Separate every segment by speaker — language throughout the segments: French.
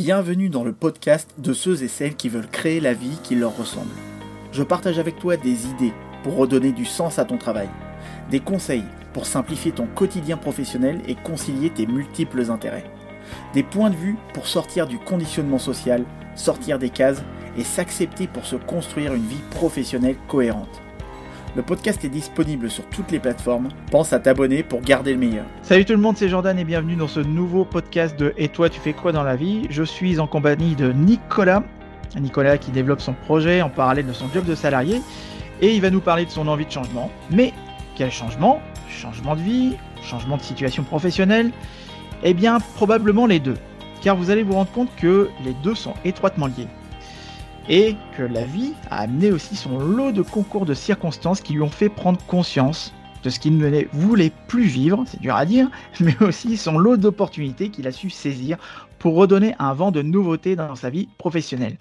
Speaker 1: Bienvenue dans le podcast de ceux et celles qui veulent créer la vie qui leur ressemble. Je partage avec toi des idées pour redonner du sens à ton travail, des conseils pour simplifier ton quotidien professionnel et concilier tes multiples intérêts, des points de vue pour sortir du conditionnement social, sortir des cases et s'accepter pour se construire une vie professionnelle cohérente. Le podcast est disponible sur toutes les plateformes. Pense à t'abonner pour garder le meilleur.
Speaker 2: Salut tout le monde, c'est Jordan et bienvenue dans ce nouveau podcast de Et toi, tu fais quoi dans la vie? Je suis en compagnie de Nicolas. Nicolas qui développe son projet en parallèle de son job de salarié et il va nous parler de son envie de changement. Mais quel changement? Changement de vie? Changement de situation professionnelle? Eh bien, probablement les deux. Car vous allez vous rendre compte que les deux sont étroitement liés et que la vie a amené aussi son lot de concours de circonstances qui lui ont fait prendre conscience de ce qu'il ne voulait plus vivre, c'est dur à dire, mais aussi son lot d'opportunités qu'il a su saisir pour redonner un vent de nouveauté dans sa vie professionnelle.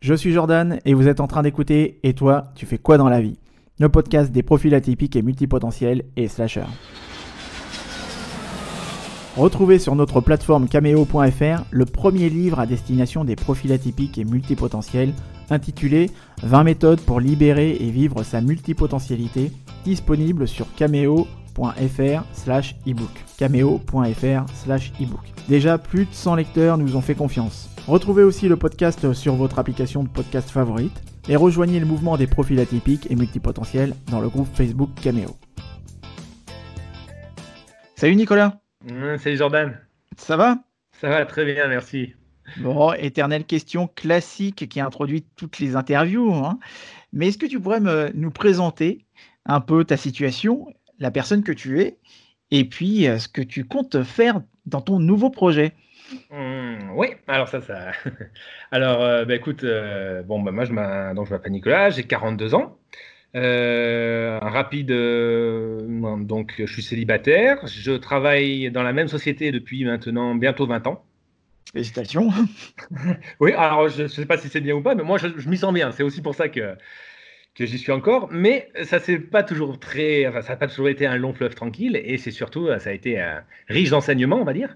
Speaker 2: Je suis Jordan et vous êtes en train d'écouter Et toi, tu fais quoi dans la vie? Le podcast des profils atypiques et multipotentiels et slashers. Retrouvez sur notre plateforme cameo.fr le premier livre à destination des profils atypiques et multipotentiels intitulé 20 méthodes pour libérer et vivre sa multipotentialité disponible sur cameo.fr slash ebook. cameo.fr slash ebook. Déjà plus de 100 lecteurs nous ont fait confiance. Retrouvez aussi le podcast sur votre application de podcast favorite et rejoignez le mouvement des profils atypiques et multipotentiels dans le groupe Facebook Cameo. Salut Nicolas
Speaker 3: Mmh, salut Jordan.
Speaker 2: Ça va?
Speaker 3: Ça va très bien, merci.
Speaker 2: Bon, éternelle question classique qui introduit toutes les interviews. Hein. Mais est-ce que tu pourrais me, nous présenter un peu ta situation, la personne que tu es, et puis euh, ce que tu comptes faire dans ton nouveau projet?
Speaker 3: Mmh, oui, alors ça, ça. Alors, euh, bah, écoute, euh, bon, bah, moi, je m'appelle Nicolas, j'ai 42 ans. Euh, rapide, euh, donc je suis célibataire. Je travaille dans la même société depuis maintenant bientôt 20 ans.
Speaker 2: Félicitations.
Speaker 3: oui, alors je ne sais pas si c'est bien ou pas, mais moi je, m'y sens bien. C'est aussi pour ça que, que j'y suis encore. Mais ça c'est pas toujours très, ça n'a pas toujours été un long fleuve tranquille. Et c'est surtout, ça a été riche d'enseignements, on va dire.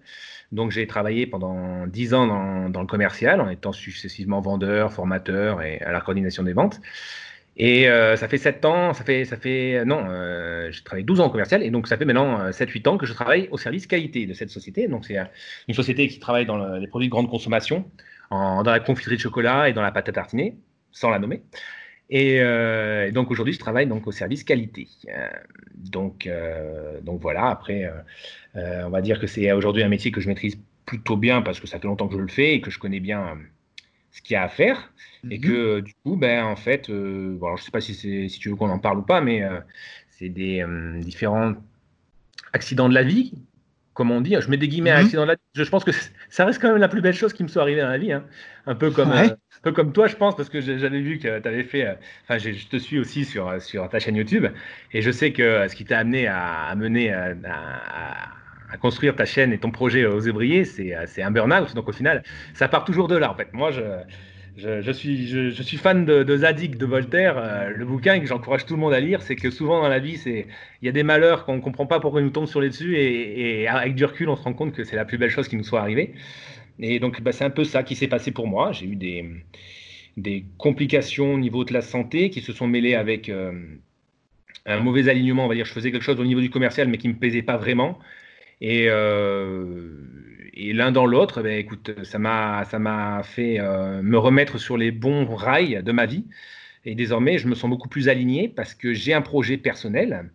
Speaker 3: Donc j'ai travaillé pendant 10 ans dans, dans, le commercial en étant successivement vendeur, formateur et à la coordination des ventes. Et euh, ça fait 7 ans, ça fait, ça fait non, euh, j'ai travaillé 12 ans en commercial, et donc ça fait maintenant 7-8 euh, ans que je travaille au service qualité de cette société. Donc c'est une société qui travaille dans les produits de grande consommation, dans la confiterie de chocolat et dans la pâte à tartiner, sans la nommer. Et, donc aujourd'hui, je travaille donc au service qualité. donc, donc voilà, après, on va dire que c'est aujourd'hui un métier que je maîtrise plutôt bien parce que ça fait longtemps que je le fais et que je connais bien ce qu'il y a à faire. Et mmh que du coup, ben, en fait, euh, bon, je ne sais pas si, si tu veux qu'on en parle ou pas, mais euh, c'est des euh, différents accidents de la vie, comme on dit. Je mets des guillemets à mmh accidents de la vie. Je, pense que ça reste quand même la plus belle chose qui me soit arrivée dans la vie. Hein. Un, peu comme, un peu comme toi, je pense, parce que j'avais vu que tu avais fait. Enfin, je te suis aussi sur, sur ta chaîne YouTube. Et je sais que ce qui t'a amené à, mener à, à, construire ta chaîne et ton projet aux Zébriers, c'est un burn-out. Donc au final, ça part toujours de là. En fait, moi, je je, suis, je, suis fan de, Zadig de Voltaire, euh, le bouquin que j'encourage tout le monde à lire, c'est que souvent dans la vie, il y a des malheurs qu'on ne comprend pas pourquoi ils nous tombent sur les dessus, et, avec du recul, on se rend compte que c'est la plus belle chose qui nous soit arrivée. Et donc, bah, c'est un peu ça qui s'est passé pour moi. J'ai eu des, des complications au niveau de la santé qui se sont mêlées avec euh, un mauvais alignement. On va dire, je faisais quelque chose au niveau du commercial, mais qui me plaisait pas vraiment. Et euh, et l'un dans l'autre, ben, écoute, ça m'a, ça m'a fait euh, me remettre sur les bons rails de ma vie. Et désormais, je me sens beaucoup plus aligné parce que j'ai un projet personnel.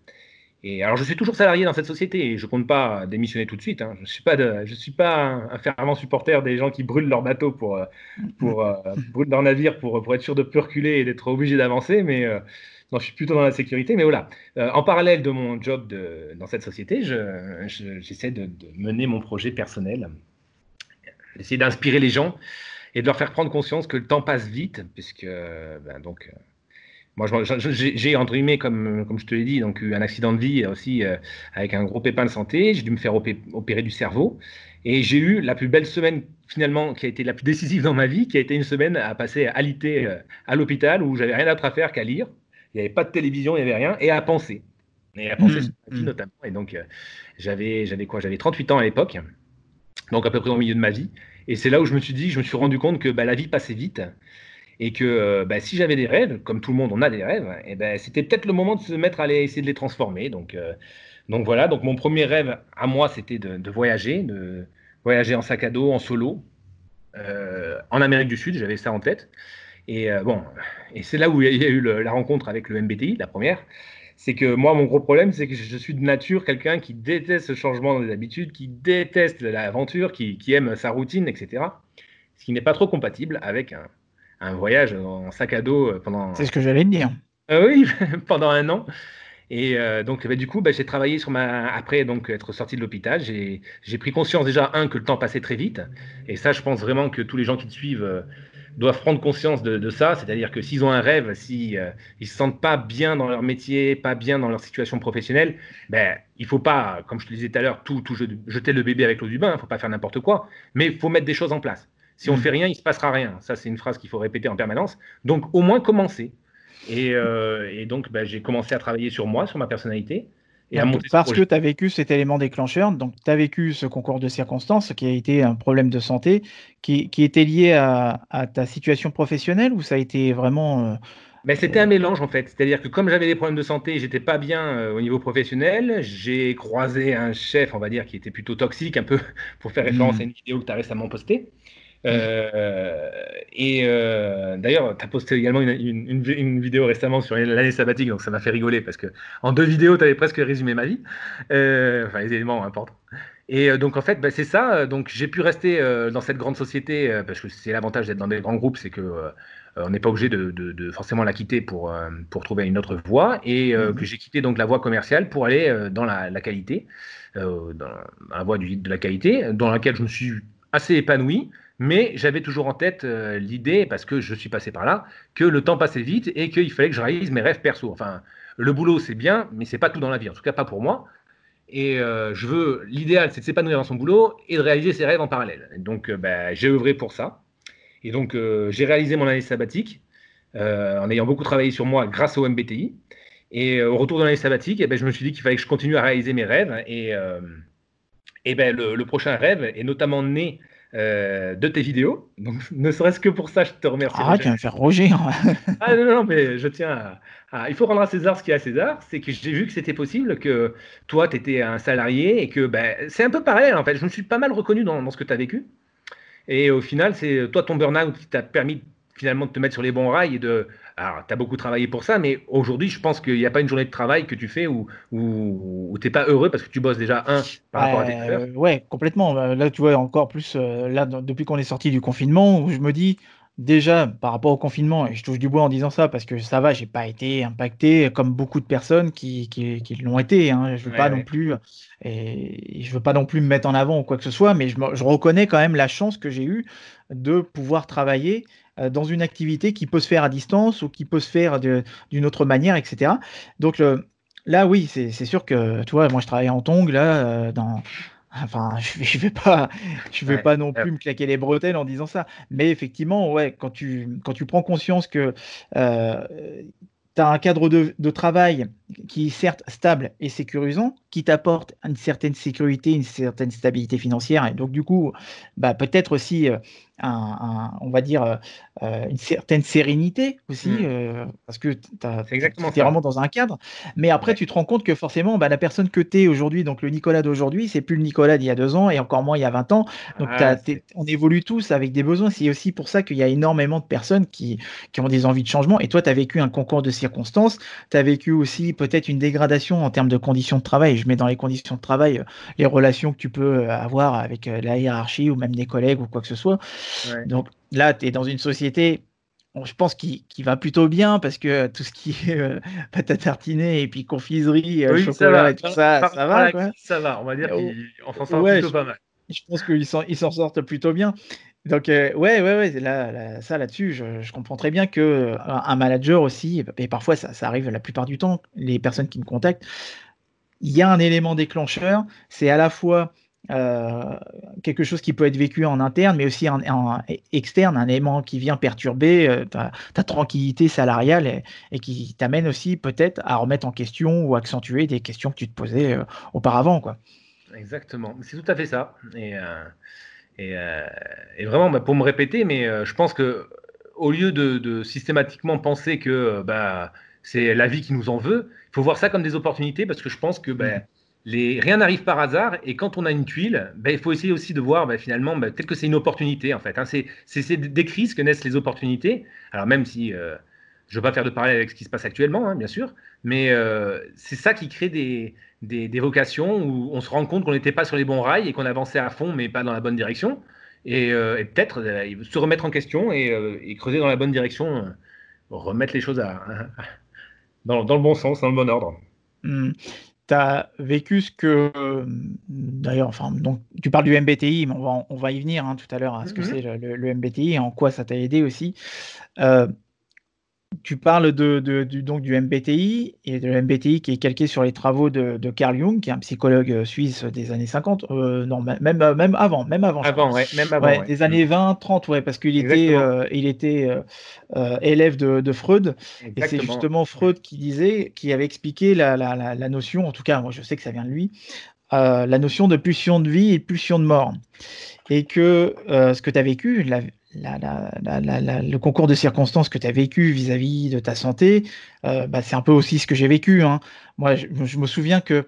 Speaker 3: Et alors, je suis toujours salarié dans cette société et je compte pas démissionner tout de suite. Hein. Je suis pas, je suis pas un, fervent supporter des gens qui brûlent leur bateau pour, euh, pour leur navire pour, pour être sûr de plus reculer et d'être obligé d'avancer. Mais non, je suis plutôt dans la sécurité. Mais voilà, euh, en parallèle de mon job dans cette société, j'essaie de, mener mon projet personnel, d'essayer d'inspirer les gens et de leur faire prendre conscience que le temps passe vite, puisque ben, donc. Euh, moi, j'ai entre guillemets, comme, comme je te l'ai dit, donc eu un accident de vie aussi euh, avec un gros pépin de santé. J'ai dû me faire opérer du cerveau. Et j'ai eu la plus belle semaine, finalement, qui a été la plus décisive dans ma vie, qui a été une semaine à passer alité à l'hôpital où j'avais rien d'autre à faire qu'à lire il n'y avait pas de télévision, il n'y avait rien, et à penser. Et à penser mmh, sur ma vie mmh. notamment. Et donc, euh, j'avais, j'avais quoi? J'avais 38 ans à l'époque, donc à peu près au milieu de ma vie. Et c'est là où je me suis dit, je me suis rendu compte que bah, la vie passait vite et que euh, bah, si j'avais des rêves, comme tout le monde on a des rêves, et ben c'était peut-être le moment de se mettre à aller essayer de les transformer. Donc, euh, donc voilà, donc mon premier rêve à moi c'était de, voyager, de voyager en sac à dos, en solo, euh, en Amérique du Sud, j'avais ça en tête. Et bon, et c'est là où il y a eu la rencontre avec le MBTI, la première. C'est que moi, mon gros problème, c'est que je suis de nature quelqu'un qui déteste ce changement dans les habitudes, qui déteste l'aventure, qui, qui aime sa routine, etc. Ce qui n'est pas trop compatible avec un, un voyage en sac à dos euh, pendant.
Speaker 2: C'est ce que j'allais te dire.
Speaker 3: Euh, oui, pendant un an. Et euh, donc, bah, du coup, bah, j'ai travaillé sur ma. Après donc être sorti de l'hôpital, j'ai pris conscience déjà un que le temps passait très vite. Et ça, je pense vraiment que tous les gens qui te suivent doivent prendre conscience de, ça. C'est-à-dire que s'ils ont un rêve, s'ils ne se sentent pas bien dans leur métier, pas bien dans leur situation professionnelle, ben il faut pas, comme je te disais tout à l'heure, tout, tout jeter le bébé avec l'eau du bain. Il faut pas faire n'importe quoi. Mais il faut mettre des choses en place. Si on ne mm. fait rien, il ne se passera rien. Ça, c'est une phrase qu'il faut répéter en permanence. Donc, au moins commencer. Et, euh, donc, bah, j'ai commencé à travailler sur moi, sur ma personnalité.
Speaker 2: Et parce que tu as vécu cet élément déclencheur, donc tu as vécu ce concours de circonstances qui a été un problème de santé, qui, était lié à, ta situation professionnelle ou ça a été vraiment.
Speaker 3: Euh, ben, c'était un mélange en fait. C'est-à-dire que comme j'avais des problèmes de santé, j'étais pas bien euh, au niveau professionnel. J'ai croisé un chef, on va dire, qui était plutôt toxique, un peu pour faire référence mm. à une vidéo que tu as récemment postée. Euh, et euh, d'ailleurs, tu as posté également une, vidéo récemment sur l'année sabbatique, donc ça m'a fait rigoler parce que en deux vidéos, tu avais presque résumé ma vie, euh, enfin les éléments importants. Et donc en fait, bah, c'est ça. Donc j'ai pu rester dans cette grande société parce que c'est l'avantage d'être dans des grands groupes, c'est que on n'est pas obligé de, forcément la quitter pour, pour trouver une autre voie et mmh que j'ai quitté donc la voie commerciale pour aller dans la, qualité, dans, la voie du, de la qualité, dans laquelle je me suis assez épanoui. Mais j'avais toujours en tête euh, l'idée, parce que je suis passé par là, que le temps passait vite et qu'il fallait que je réalise mes rêves perso. Enfin, le boulot, c'est bien, mais c'est pas tout dans la vie, en tout cas pas pour moi. Et euh, je veux, l'idéal, c'est de s'épanouir dans son boulot et de réaliser ses rêves en parallèle. Donc, euh, bah, j'ai œuvré pour ça. Et donc, j'ai réalisé mon année sabbatique en ayant beaucoup travaillé sur moi grâce au MBTI. Et au retour de l'année sabbatique, eh ben, je me suis dit qu'il fallait que je continue à réaliser mes rêves. Et, et ben, le, prochain rêve est notamment né euh, de tes vidéos. Donc, ne serait-ce que pour ça, je te remercie.
Speaker 2: Ah, tu vas faire Roger. Hein.
Speaker 3: ah non, non, mais je tiens à, Il faut rendre à César ce qui est à César. C'est que j'ai vu que c'était possible, que toi, tu étais un salarié et que ben, c'est un peu pareil en fait. Je me suis pas mal reconnu dans, dans ce que tu as vécu. Et au final, c'est toi, ton burn-out qui t'a permis finalement de te mettre sur les bons rails et de. Alors, tu as beaucoup travaillé pour ça, mais aujourd'hui, je pense qu'il n'y a pas une journée de travail que tu fais où, où, tu n'es pas heureux parce que tu bosses déjà, un, par rapport à tes
Speaker 2: Ouais, complètement. Là, tu vois, encore plus, euh, là, depuis qu'on est sorti du confinement, où je me dis, déjà, par rapport au confinement, et je touche du bois en disant ça parce que ça va, j'ai pas été impacté comme beaucoup de personnes qui, qui, qui l'ont été. Hein. Je veux pas non plus, et je veux pas non plus me mettre en avant ou quoi que ce soit, mais je, je reconnais quand même la chance que j'ai eue de pouvoir travailler dans une activité qui peut se faire à distance ou qui peut se faire d'une autre manière, etc. Donc là, oui, c'est sûr que, tu vois, moi je travaille en tongs, là, euh, dans... Enfin, je ne vais pas, je vais pas non plus me claquer les bretelles en disant ça. Mais effectivement, ouais, quand tu, quand tu prends conscience que euh, tu as un cadre de, de, travail qui est certes stable et sécurisant, qui t'apporte une certaine sécurité, une certaine stabilité financière, et donc du coup, bah, peut-être aussi on va dire, euh, euh, une certaine sérénité aussi, mmh. euh, parce que tu es vraiment dans un cadre. Mais après, tu te rends compte que forcément, bah, la personne que tu es aujourd'hui, donc le Nicolas d'aujourd'hui, c'est plus le Nicolas d'il y a deux ans et encore moins il y a 20 ans. Donc ah, on évolue tous avec des besoins. C'est aussi pour ça qu'il y a énormément de personnes qui, qui ont des envies de changement. Et toi, tu as vécu un concours de circonstances. Tu as vécu aussi peut-être une dégradation en termes de conditions de travail. Je mets dans les conditions de travail les relations que tu peux avoir avec la hiérarchie ou même des collègues ou quoi que ce soit. Donc là, tu es dans une société, je pense, qui, qui, va plutôt bien parce que tout ce qui est euh, pâte à tartiner et puis confiserie, euh, chocolat et tout ça, ça va.
Speaker 3: Ça va, on va dire qu'on s'en sort plutôt pas mal.
Speaker 2: Je pense qu'ils s'en sortent plutôt bien. Donc, euh, ouais, ouais, ouais, là, ça là-dessus, je, comprends très bien que un manager aussi, et parfois ça, ça, arrive la plupart du temps, les personnes qui me contactent, il y a un élément déclencheur, c'est à la fois euh, quelque chose qui peut être vécu en interne, mais aussi en, externe, un élément qui vient perturber euh, ta, tranquillité salariale et, qui t'amène aussi peut-être à remettre en question ou accentuer des questions que tu te posais euh, auparavant. Quoi.
Speaker 3: Exactement, c'est tout à fait ça. Et, vraiment, bah, pour me répéter, mais je pense que au lieu de, systématiquement penser que bah, c'est la vie qui nous en veut, il faut voir ça comme des opportunités parce que je pense que bah, les, rien n'arrive par hasard et quand on a une tuile, bah, il faut essayer aussi de voir finalement peut-être que c'est une opportunité en fait. Hein. C'est des crises que naissent les opportunités. Alors même si euh, je ne veux pas faire de parallèle avec ce qui se passe actuellement, hein, bien sûr, mais euh, c'est ça qui crée des, des, vocations où on se rend compte qu'on n'était pas sur les bons rails et qu'on avançait à fond mais pas dans la bonne direction. Et, euh, peut-être se remettre en question et, creuser dans la bonne direction, remettre les choses à, dans, le bon sens, dans le bon ordre.
Speaker 2: Hmm. Tu as vécu ce que. D'ailleurs, enfin, donc, tu parles du MBTI, mais on va, on va y venir hein, tout à l'heure à ce que mm-hmm. c'est le, MBTI et en quoi ça t'a aidé aussi. Tu parles de, du, donc du MBTI et de MBTI qui est calqué sur les travaux de, Carl Jung, qui est un psychologue euh, suisse des années 50, euh, non, même, euh, même avant, même avant.
Speaker 3: Avant, ouais, même avant.
Speaker 2: Des années 20, 30, ouais, parce qu'il était, il était élève de, Freud. Et c'est justement Freud qui disait, qui avait expliqué la, la, la, notion, en tout cas, moi je sais que ça vient de lui, la notion de pulsion de vie et pulsion de mort. Et que ce que tu as vécu, la, le concours de circonstances que tu as vécu vis-à-vis de ta santé, euh, bah, c'est un peu aussi ce que j'ai vécu. Hein. Moi, je, me souviens que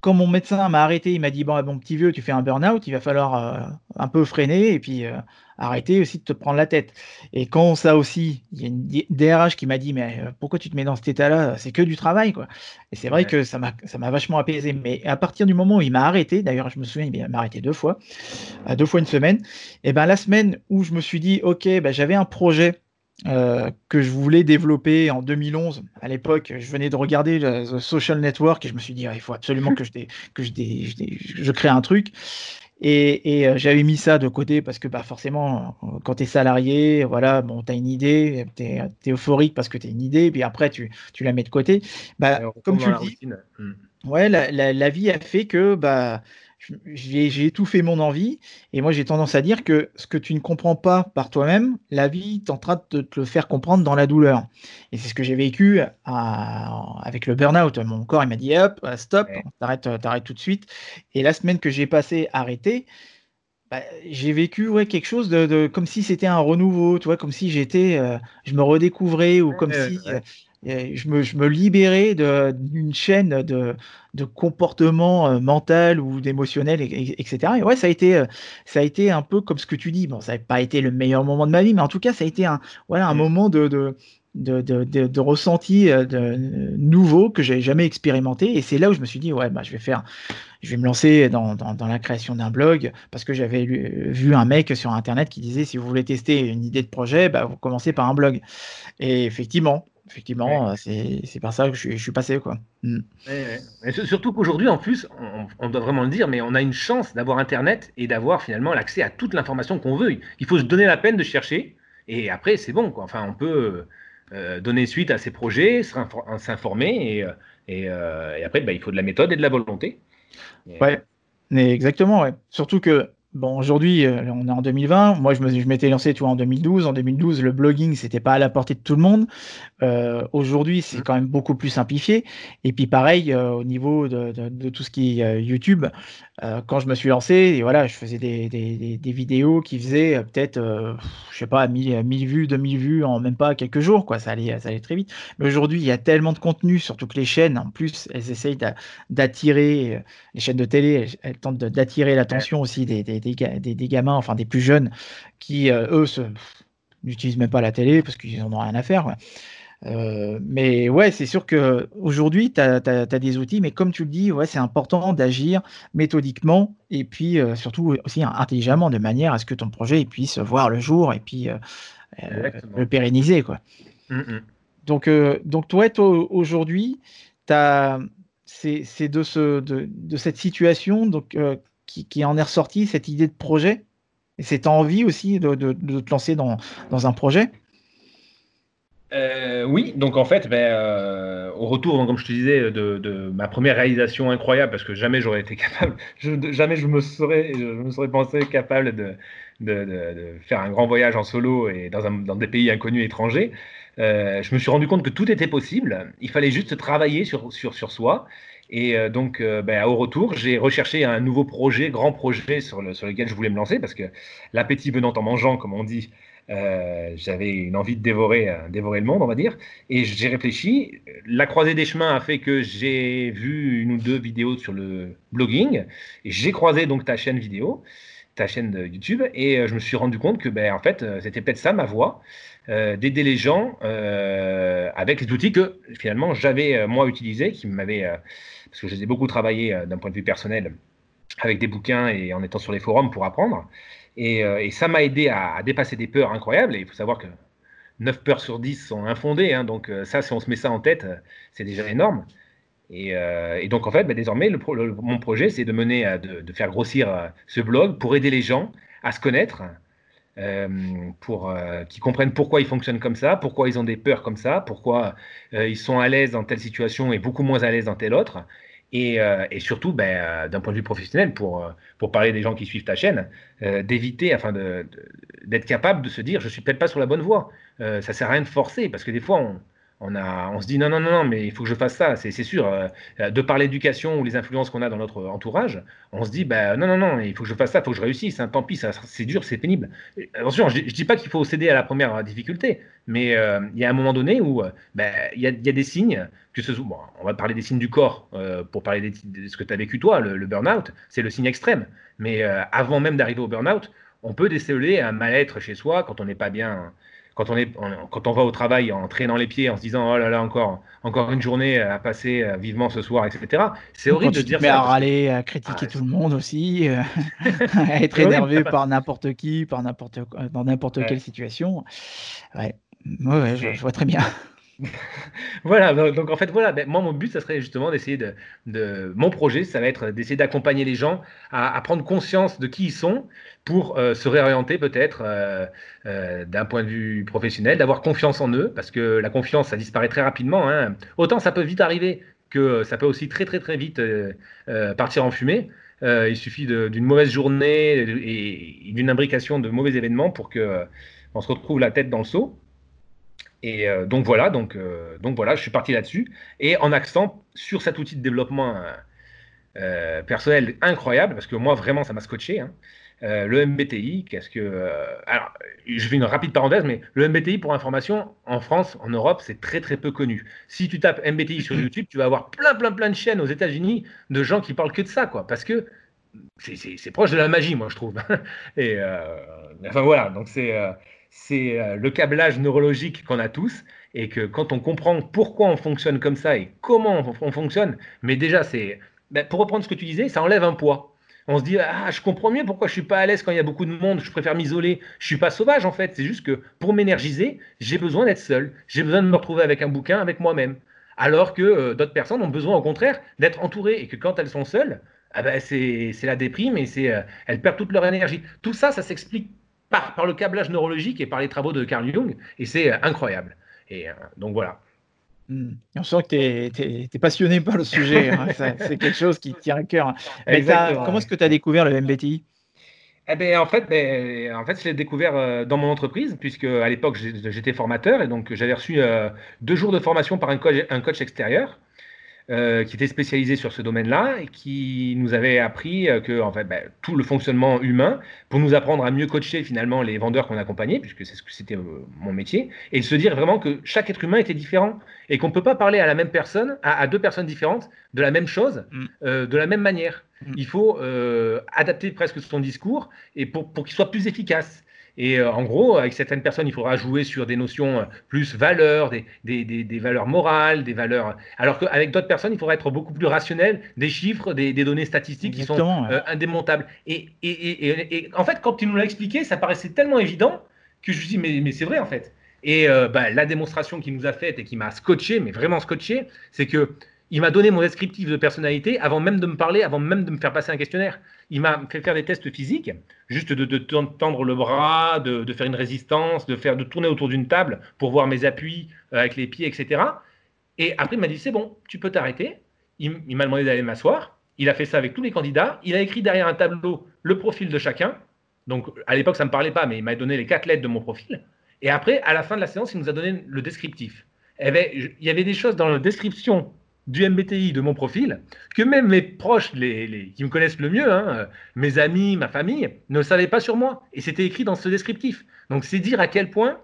Speaker 2: quand mon médecin m'a arrêté, il m'a dit bon, bon petit vieux, tu fais un burn-out, il va falloir euh, un peu freiner et puis euh, arrêter aussi de te prendre la tête. Et quand ça aussi, il y a une DRH qui m'a dit mais euh, pourquoi tu te mets dans cet état-là? C'est que du travail quoi. Et c'est vrai que ça m'a ça m'a vachement apaisé. Mais à partir du moment où il m'a arrêté, d'ailleurs je me souviens, il m'a arrêté deux fois, deux fois une semaine. Et ben la semaine où je me suis dit ok, ben, j'avais un projet euh, que je voulais développer en 2011. À l'époque, je venais de regarder le, Social Network et je me suis dit, ah, il faut absolument que je, que je, je, crée un truc. Et, euh, j'avais mis ça de côté parce que bah, forcément, euh, quand tu es salarié, voilà, bon, tu as une idée, tu es, euphorique parce que tu as une idée, puis après, tu, tu la mets de côté. Bah, comme tu le dis, hmm. ouais, la, la, la, vie a fait que bah, j'ai étouffé mon envie. Et moi, j'ai tendance à dire que ce que tu ne comprends pas par toi-même, la vie tentera de te le faire comprendre dans la douleur. Et c'est ce que j'ai vécu avec le burn-out. Mon corps, il m'a dit hop, stop, t'arrêtes, t'arrêtes tout de suite. Et la semaine que j'ai passée arrêtée, bah, j'ai vécu ouais, quelque chose de, comme si c'était un renouveau, tu vois, comme si j'étais, euh, je me redécouvrais ou comme si euh, je me, je me libérais d'une chaîne de, de comportement euh, mental ou d'émotionnel, etc. Et ouais, ça a été, euh, ça a été un peu comme ce que tu dis. Bon, ça n'a pas été le meilleur moment de ma vie, mais en tout cas, ça a été un, voilà, un mmh. moment de, de de, de, de, ressenti euh, de, nouveau que j'avais jamais expérimenté et c'est là où je me suis dit ouais bah je vais faire je vais me lancer dans, dans, dans la création d'un blog parce que j'avais vu un mec sur internet qui disait si vous voulez tester une idée de projet bah vous commencez par un blog et effectivement effectivement, c'est par ça que je, suis passé. Quoi.
Speaker 3: Mm. surtout qu'aujourd'hui, en plus, on, doit vraiment le dire, mais on a une chance d'avoir Internet et d'avoir finalement l'accès à toute l'information qu'on veut. Il faut se donner la peine de chercher, et après, c'est bon. Quoi. Enfin, on peut euh, donner suite à ses projets, s'informer, et, euh, euh, et, après, bah, il faut de la méthode et de la volonté.
Speaker 2: Ouais, mais exactement. Surtout que Bon, aujourd'hui, euh, on est en 2020. Moi, je m'étais lancé, tu vois, en 2012. En 2012, le blogging, c'était pas à la portée de tout le monde. Euh, aujourd'hui, c'est mmh. quand même beaucoup plus simplifié. Et puis, pareil, euh, au niveau de, de, tout ce qui est YouTube, quand je me suis lancé, et voilà, je faisais des, des, des vidéos qui faisaient peut-être, je sais pas, 1000, 1000 vues, 2000 vues en même pas quelques jours, quoi. Ça allait, ça allait très vite. Mais aujourd'hui, il y a tellement de contenu, surtout que les chaînes, en plus, elles essayent d'attirer, les chaînes de télé, elles, tentent d'attirer l'attention aussi des des, gamins, enfin des plus jeunes, qui euh, eux n'utilisent même pas la télé parce qu'ils n'en ont rien à faire. Euh, mais ouais, c'est sûr qu'aujourd'hui, tu as, des outils, mais comme tu le dis, ouais, c'est important d'agir méthodiquement et puis euh, surtout aussi intelligemment, de manière à ce que ton projet puisse voir le jour et puis le pérenniser. Quoi. Mmh, mmh. Donc, donc, toi, toi aujourd'hui, c'est de, ce, de, de, cette situation donc, qui, en est ressorti, cette idée de projet et cette envie aussi de, te lancer dans, un projet?
Speaker 3: Euh, oui, donc en fait, ben, euh, au retour, comme je te disais, de, ma première réalisation incroyable, parce que jamais j'aurais été capable, jamais je me serais, je me serais pensé capable de, faire un grand voyage en solo et dans, dans des pays inconnus étrangers. Euh, je me suis rendu compte que tout était possible. Il fallait juste travailler sur, soi Et donc, ben, au retour, j'ai recherché un nouveau projet, grand projet sur lequel je voulais me lancer, parce que l'appétit venant en mangeant, comme on dit, euh, j'avais une envie de dévorer, euh, dévorer le monde, on va dire. Et j'ai réfléchi. La croisée des chemins a fait que j'ai vu une ou deux vidéos sur le blogging. Et j'ai croisé donc ta chaîne vidéo, ta chaîne YouTube. Et euh, je me suis rendu compte que, ben, en fait, c'était peut-être ça ma voie. d'aider les gens avec les outils que finalement j'avais moi utilisés, qui m'avaient, parce que je les ai beaucoup travaillé d'un point de vue personnel avec des bouquins et en étant sur les forums pour apprendre. Euh, et, ça m'a aidé à, dépasser des peurs incroyables. Il faut savoir que 9 peurs sur 10 sont infondées. Hein. donc euh, ça, si on se met ça en tête, euh, c'est déjà énorme. Et, donc en fait, bah, désormais, mon projet, c'est de mener, de, faire grossir ce blog pour aider les gens à se connaître, pour qu'ils comprennent pourquoi ils fonctionnent comme ça, pourquoi ils ont des peurs comme ça, pourquoi ils sont à l'aise dans telle situation et beaucoup moins à l'aise dans telle autre, euh, et, surtout, ben, euh, d'un point de vue professionnel, pour, euh, pour parler des gens qui suivent ta chaîne, d'éviter, enfin, d'être capable de se dire, je suis peut-être pas sur la bonne voie. ça sert à rien de forcer, parce que des fois, on, on, a, on se dit non, non, non, non, mais il faut que je fasse ça, c'est sûr. Euh, de par l'éducation ou les influences qu'on a dans notre entourage, on se dit bah, non, non, non, il faut que je fasse ça, il faut que je réussisse. Hein, tant pis, c'est dur, c'est pénible. Attention, je ne dis pas qu'il faut céder à la première difficulté, mais euh, il y a un moment donné où euh, bah, il y, a, y, a des signes, que ce bon, on va parler des signes du corps pour parler de ce que tu as vécu toi, le, le burn-out, c'est le signe extrême. Mais avant même d'arriver au burn-out, on peut déceler un mal-être chez soi quand on n'est pas bien quand on, est, quand on va au travail en traînant les pieds, en se disant oh là là, encore, encore une journée à passer euh, vivement ce soir, etc. C'est horrible de dire
Speaker 2: mais à râler, à critiquer ah, tout le monde aussi, euh, à être énervé par n'importe qui, par n'importe dans n'importe quelle situation. Ouais, ouais, je vois très bien.
Speaker 3: voilà, donc en fait, voilà, ben, moi mon but, ça serait justement d'essayer de, Mon projet, ça va être d'essayer d'accompagner les gens à, prendre conscience de qui ils sont pour euh, se réorienter peut-être euh, euh, d'un point de vue professionnel, d'avoir confiance en eux, parce que la confiance, ça disparaît très rapidement. Hein. Autant ça peut vite arriver que ça peut aussi très très très vite partir en fumée. il suffit d'une mauvaise journée et, d'une imbrication de mauvais événements pour que on se retrouve la tête dans le seau. Et euh, donc voilà, donc, euh, donc voilà, je suis parti là-dessus. Et en accent sur cet outil de développement euh, personnel incroyable, parce que moi vraiment ça m'a scotché. Hein. le MBTI, qu'est-ce que. alors, je fais une rapide parenthèse, mais le MBTI, pour information, en France, en Europe, c'est très très peu connu. Si tu tapes MBTI sur YouTube, tu vas avoir plein plein plein de chaînes aux États-Unis de gens qui parlent que de ça, quoi. Parce que c'est proche de la magie, moi, je trouve. Et enfin voilà, donc c'est c'est euh, le câblage neurologique qu'on a tous et que quand on comprend pourquoi on fonctionne comme ça et comment on, fonctionne, mais déjà, c'est ben, pour reprendre ce que tu disais, ça enlève un poids. On se dit ah je comprends mieux pourquoi je suis pas à l'aise quand il y a beaucoup de monde, je préfère m'isoler. Je suis pas sauvage en fait, c'est juste que pour m'énergiser, j'ai besoin d'être seul, j'ai besoin de me retrouver avec un bouquin, avec moi-même. Alors que euh, d'autres personnes ont besoin au contraire d'être entourées et que quand elles sont seules, ah ben, c'est la déprime et c'est euh, elles perdent toute leur énergie. Tout ça, ça s'explique par, le câblage neurologique et par les travaux de Carl Jung, et c'est euh, incroyable. Et euh, donc voilà.
Speaker 2: Hmm. On sent que tu es, passionné par le sujet. Hein. c'est quelque chose qui tient à cœur. comment est-ce que tu as découvert le MBTI
Speaker 3: eh ben, en fait, ben, en fait, je l'ai découvert euh, dans mon entreprise, puisque à l'époque, j'étais formateur et donc j'avais reçu deux jours de formation par un un coach extérieur. Euh, qui était spécialisé sur ce domaine-là et qui nous avait appris euh, que en fait, ben, tout le fonctionnement humain pour nous apprendre à mieux coacher finalement les vendeurs qu'on accompagnait, puisque c'est ce que c'était euh, mon métier, et de se dire vraiment que chaque être humain était différent et qu'on ne peut pas parler à la même personne, à, deux personnes différentes, de la même chose, mm. de la même manière. Mm. Il faut adapter presque son discours et pour, pour qu'il soit plus efficace. Et euh, en gros, avec certaines personnes, il faudra jouer sur des notions euh, plus valeurs, des, des, des, valeurs morales, des valeurs. Alors qu'avec d'autres personnes, il faudra être beaucoup plus rationnel, des chiffres, des, données statistiques qui sont euh, indémontables. Et, et, et, en fait, quand tu nous l'as expliqué, ça paraissait tellement évident que je me suis dit, mais, mais c'est vrai en fait. Et bah, la démonstration qu'il nous a faite et qui m'a scotché, mais vraiment scotché, c'est que il m'a donné mon descriptif de personnalité avant même de me parler, avant même de me faire passer un questionnaire. Il m'a fait faire des tests physiques, juste de, tendre le bras, de, faire une résistance, de, faire, de tourner autour d'une table pour voir mes appuis euh, avec les pieds, etc. Et après, il m'a dit c'est bon, tu peux t'arrêter. Il, m'a demandé d'aller m'asseoir. Il a fait ça avec tous les candidats. Il a écrit derrière un tableau le profil de chacun. Donc, à l'époque, ça ne me parlait pas, mais il m'a donné les quatre lettres de mon profil. Et après, à la fin de la séance, il nous a donné le descriptif. Eh ben, il y avait des choses dans la description du MBTI de mon profil que même mes proches, les, qui me connaissent le mieux, hein, mes amis, ma famille, ne savaient pas sur moi. Et c'était écrit dans ce descriptif. Donc c'est dire à quel point,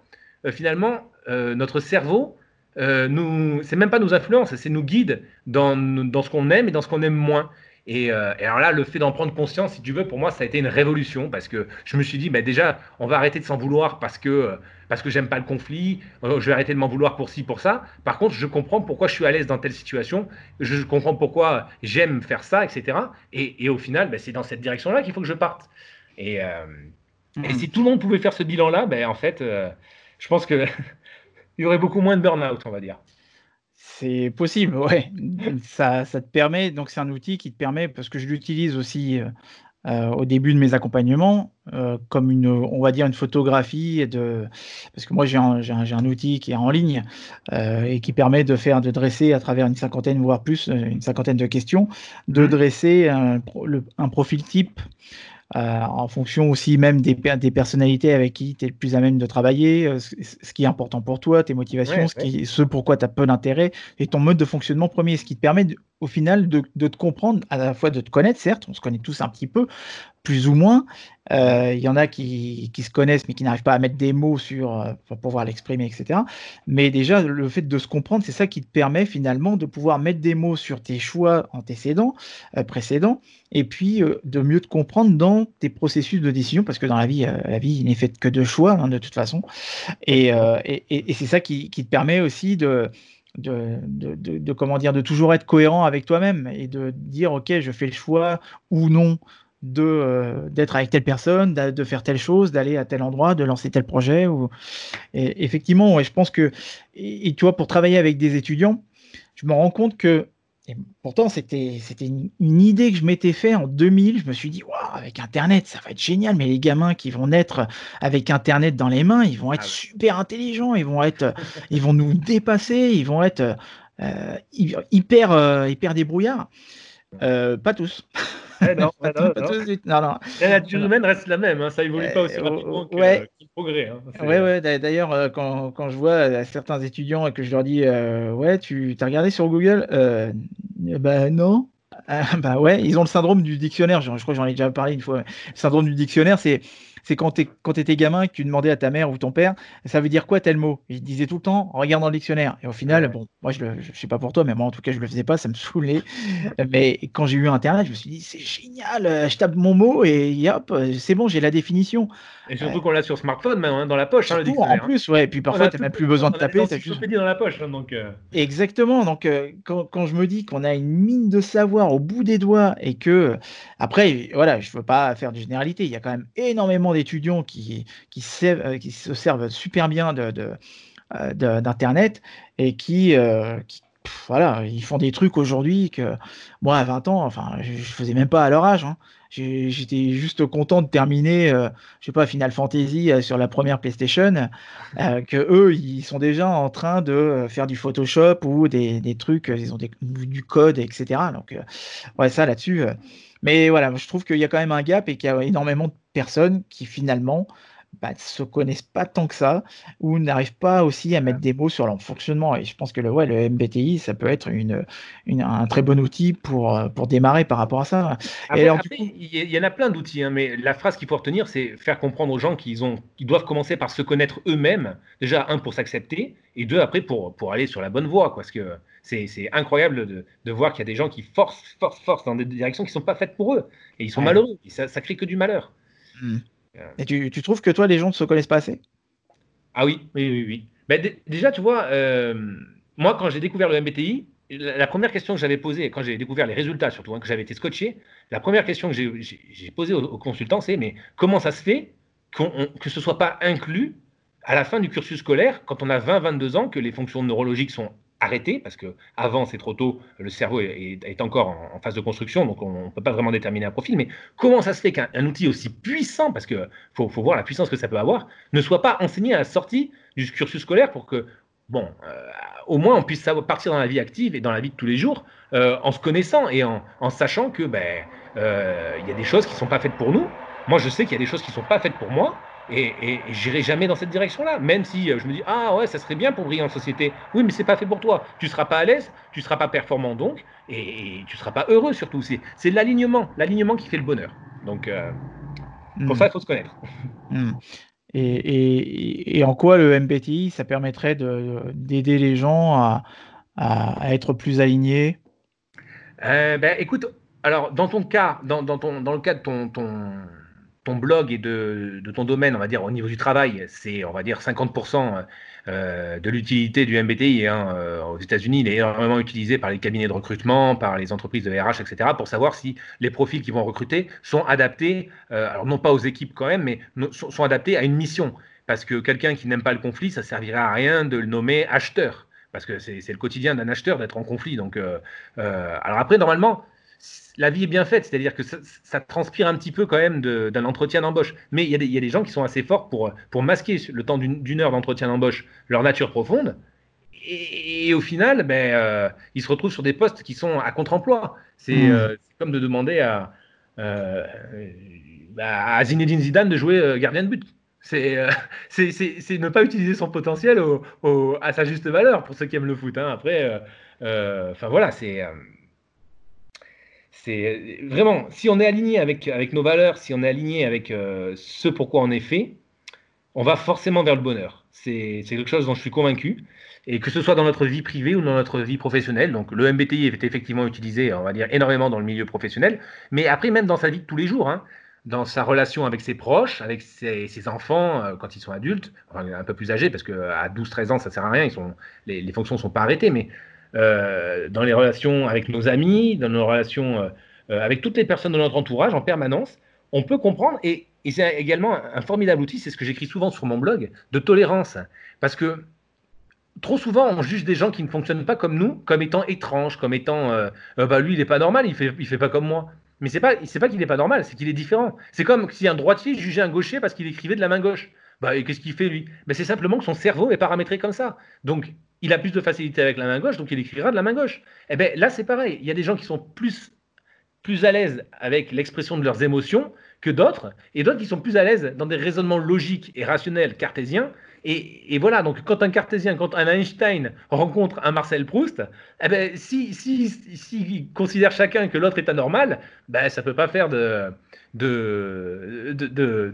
Speaker 3: euh, finalement, euh, notre cerveau, euh, nous, c'est même pas nous influence, c'est nous guide dans, dans ce qu'on aime et dans ce qu'on aime moins. Euh, et, alors là, le fait d'en prendre conscience, si tu veux, pour moi, ça a été une révolution parce que je me suis dit, bah, déjà, on va arrêter de s'en vouloir parce que, euh, parce que j'aime pas le conflit, euh, je vais arrêter de m'en vouloir pour ci, pour ça. Par contre, je comprends pourquoi je suis à l'aise dans telle situation, je comprends pourquoi j'aime faire ça, etc. Et, au final, bah, c'est dans cette direction-là qu'il faut que je parte. Et, mmh. si tout le monde pouvait faire ce bilan-là, ben en fait, je pense qu'il y aurait beaucoup moins de burn-out, on va dire.
Speaker 2: C'est possible, ouais. Ça, ça te permet, donc c'est un outil qui te permet, parce que je l'utilise aussi euh, euh, au début de mes accompagnements, euh, comme une, on va dire une photographie de, parce que moi j'ai un, un, outil qui est en ligne et qui permet de faire, de dresser à travers une cinquantaine voire plus, une cinquantaine de questions, de mmh. dresser un, un profil type en fonction aussi même des, des personnalités avec qui tu es le plus à même de travailler, euh, ce, qui est important pour toi, tes motivations, ce, qui, ce pourquoi tu as peu d'intérêt, et ton mode de fonctionnement premier, ce qui te permet au final de, de, te comprendre, à la fois de te connaître, certes, on se connaît tous un petit peu, plus ou moins. Euh, il y en a qui, qui, se connaissent mais qui n'arrivent pas à mettre des mots sur euh, pour pouvoir l'exprimer, etc. Mais déjà, le fait de se comprendre, c'est ça qui te permet finalement de pouvoir mettre des mots sur tes choix antécédents, euh, précédents, et puis de mieux te comprendre dans tes processus de décision, parce que dans la vie, la vie n'est faite que de choix hein, de toute façon. Et, et, et, c'est ça qui, qui, te permet aussi de de, de, de, comment dire, de toujours être cohérent avec toi-même et de dire, OK, je fais le choix ou non de euh, d'être avec telle personne, de, faire telle chose, d'aller à tel endroit, de lancer tel projet. Ou... Et effectivement, je pense que, et, tu vois, pour travailler avec des étudiants, je me rends compte que, et pourtant c'était une, idée que je m'étais fait en 2000, je me suis dit, avec Internet, ça va être génial, mais les gamins qui vont naître avec Internet dans les mains, ils vont être ah super intelligents, ils vont être, ils vont nous dépasser, ils vont être euh, hyper, euh, hyper débrouillards. pas tous.
Speaker 3: Eh non, La nature humaine reste la même, hein, ça évolue pas aussi euh, rapidement que, ouais. le progrès. Hein.
Speaker 2: Ouais, ouais, d'ailleurs, euh, quand, quand, je vois euh, certains étudiants et que je leur dis Ouais, tu as regardé sur Google Ben non. bah ouais, ils ont le syndrome du dictionnaire. Je, je crois que j'en ai déjà parlé une fois. Le syndrome du dictionnaire, c'est c'est quand tu étais gamin et que tu demandais à ta mère ou ton père, ça veut dire quoi tel mot? Il disait tout le temps, regarde dans le dictionnaire. Et au final, bon, moi je ne sais pas pour toi, mais moi en tout cas je le faisais pas, ça me saoulait. mais quand j'ai eu Internet, je me suis dit, c'est génial, euh, je tape mon mot et hop, c'est bon, j'ai la définition.
Speaker 3: Et surtout qu'on l'a sur smartphone, hein, dans la poche, hein.
Speaker 2: En hein. plus, ouais, et puis parfois tu n'as même plus besoin de taper.
Speaker 3: Tu juste dans la poche. donc, euh.
Speaker 2: Exactement, donc euh, quand, quand, je me dis qu'on a une mine de savoir au bout des doigts et que, après, voilà, je ne veux pas faire de généralité, il y a quand même énormément d'étudiants qui qui, euh, qui, se servent super bien de, d'Internet et qui, euh, voilà, ils font des trucs aujourd'hui que moi à 20 ans, enfin, je, faisais même pas à leur âge. Hein. J'étais juste content de terminer, je sais pas, Final Fantasy sur la première PlayStation, que eux, ils sont déjà en train de faire du Photoshop ou des, des trucs, ils ont du code, etc. Donc, ouais, ça là-dessus. mais voilà, je trouve qu'il y a quand même un gap et qu'il y a énormément de personnes qui finalement bah, se connaissent pas tant que ça ou n'arrivent pas aussi à mettre des mots sur leur fonctionnement. Et je pense que le, ouais, le MBTI, ça peut être une, un très bon outil pour, euh, pour démarrer par rapport à ça.
Speaker 3: et alors, il y en a plein d'outils, hein, mais la phrase qu'il faut retenir, c'est faire comprendre aux gens qu'ils qu'ils doivent commencer par se connaître eux-mêmes. Déjà, un, pour s'accepter, et deux, après, pour, pour aller sur la bonne voie. Parce que c'est, incroyable de, de voir qu'il y a des gens qui forcent, forcent, forcent dans des directions qui ne sont pas faites pour eux. Et ils sont malheureux. Et ça, ça crée que du malheur.
Speaker 2: Mmh. Et tu, tu, trouves que toi, les gens ne se connaissent pas assez?
Speaker 3: Ah oui, oui, oui. oui. Ben, déjà, tu vois, euh, moi, quand j'ai découvert le MBTI, la, première question que j'avais posée, quand j'ai découvert les résultats, surtout hein, que j'avais été scotché, la première question que j'ai posée aux, consultants, c'est mais comment ça se fait que ce ne soit pas inclus à la fin du cursus scolaire, quand on a 20-22 ans, que les fonctions neurologiques sont arrêter, parce que avant c'est trop tôt, le cerveau est, encore en, phase de construction, donc on ne peut pas vraiment déterminer un profil. Mais comment ça se fait qu'un outil aussi puissant, parce qu'il faut, voir la puissance que ça peut avoir, ne soit pas enseigné à la sortie du cursus scolaire pour que, bon, euh, au moins on puisse savoir, partir dans la vie active et dans la vie de tous les jours euh, en se connaissant et en, en sachant que ben euh, il y a des choses qui ne sont pas faites pour nous. Moi, je sais qu'il y a des choses qui ne sont pas faites pour moi. Et, et, j'irai jamais dans cette direction-là, même si euh, je me dis ah ouais ça serait bien pour briller en société. Oui, mais c'est pas fait pour toi. Tu seras pas à l'aise, tu seras pas performant donc, et, tu seras pas heureux surtout. C'est l'alignement, l'alignement qui fait le bonheur. Donc euh, pour hmm. ça il faut se connaître.
Speaker 2: Hmm. Et, en quoi le MBTI ça permettrait d'aider les gens à, à, être plus alignés?
Speaker 3: Euh, ben, écoute, alors dans ton cas, dans, dans, ton, dans le cas de ton, ton ton blog et de, ton domaine, on va dire au niveau du travail, c'est on va dire 50% euh, de l'utilité du MBTI hein, euh, aux États-Unis. Il est énormément utilisé par les cabinets de recrutement, par les entreprises de RH, etc. pour savoir si les profils qui vont recruter sont adaptés, euh, alors non pas aux équipes quand même, mais sont, adaptés à une mission. Parce que quelqu'un qui n'aime pas le conflit, ça servira à rien de le nommer acheteur. Parce que c'est le quotidien d'un acheteur d'être en conflit. Donc, alors après, normalement, la vie est bien faite, c'est-à-dire que ça, transpire un petit peu quand même d'un entretien d'embauche. Mais il y, a des gens qui sont assez forts pour, pour masquer le temps d'une heure d'entretien d'embauche leur nature profonde. Et, au final, ben, euh, ils se retrouvent sur des postes qui sont à contre-emploi. C'est mmh. euh, comme de demander à, euh, à Zinedine Zidane de jouer gardien de but. C'est ne pas utiliser son potentiel à sa juste valeur pour ceux qui aiment le foot. Hein. Après, enfin voilà, c'est c'est vraiment, si on est aligné avec, avec nos valeurs, si on est aligné avec euh, ce pourquoi on est fait, on va forcément vers le bonheur. C'est quelque chose dont je suis convaincu. Et que ce soit dans notre vie privée ou dans notre vie professionnelle. Donc le MBTI est effectivement utilisé, on va dire, énormément dans le milieu professionnel. Mais après, même dans sa vie de tous les jours, hein, dans sa relation avec ses proches, avec ses, enfants euh, quand ils sont adultes, un peu plus âgés, parce qu'à 12-13 ans, ça sert à rien, ils sont, les, les fonctions ne sont pas arrêtées. Mais euh, dans les relations avec nos amis, dans nos relations euh, euh, avec toutes les personnes de notre entourage en permanence, on peut comprendre, et, c'est également un, formidable outil, c'est ce que j'écris souvent sur mon blog, de tolérance. Parce que trop souvent, on juge des gens qui ne fonctionnent pas comme nous, comme étant étranges, comme étant, bah lui, il n'est pas normal, il fait, il fait pas comme moi. Mais c'est pas, pas qu'il n'est pas normal, c'est qu'il est différent. C'est comme si un droitier jugeait un gaucher parce qu'il écrivait de la main gauche. Bah, qu'est-ce qu'il fait lui? Bah, C'est simplement que son cerveau est paramétré comme ça. Donc, il a plus de facilité avec la main gauche, donc il écrira de la main gauche. Et eh bien là, c'est pareil. Il y a des gens qui sont plus, plus à l'aise avec l'expression de leurs émotions que d'autres, et d'autres qui sont plus à l'aise dans des raisonnements logiques et rationnels cartésiens. Et, voilà, donc quand un cartésien, quand un Einstein rencontre un Marcel Proust, eh ben, si, si, si, considère chacun que l'autre est anormal, ben, ça ne peut pas faire de, de,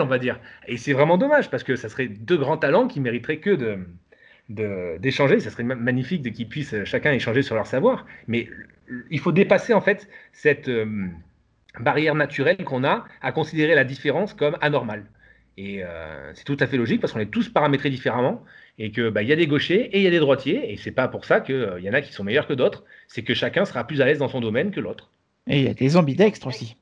Speaker 3: on va dire. Et c'est vraiment dommage, parce que ça serait deux grands talents qui mériteraient que de, d'échanger. Ça serait magnifique de qu'ils puissent chacun échanger sur leur savoir. Mais il faut dépasser en fait cette euh, barrière naturelle qu'on a à considérer la différence comme anormale. Et euh, c'est tout à fait logique parce qu'on est tous paramétrés différemment et que bah, y a des gauchers et il y a des droitiers et c'est pas pour ça qu'il euh, y en a qui sont meilleurs que d'autres. C'est que chacun sera plus à l'aise dans son domaine que l'autre.
Speaker 2: Et il y a des ambidextres aussi.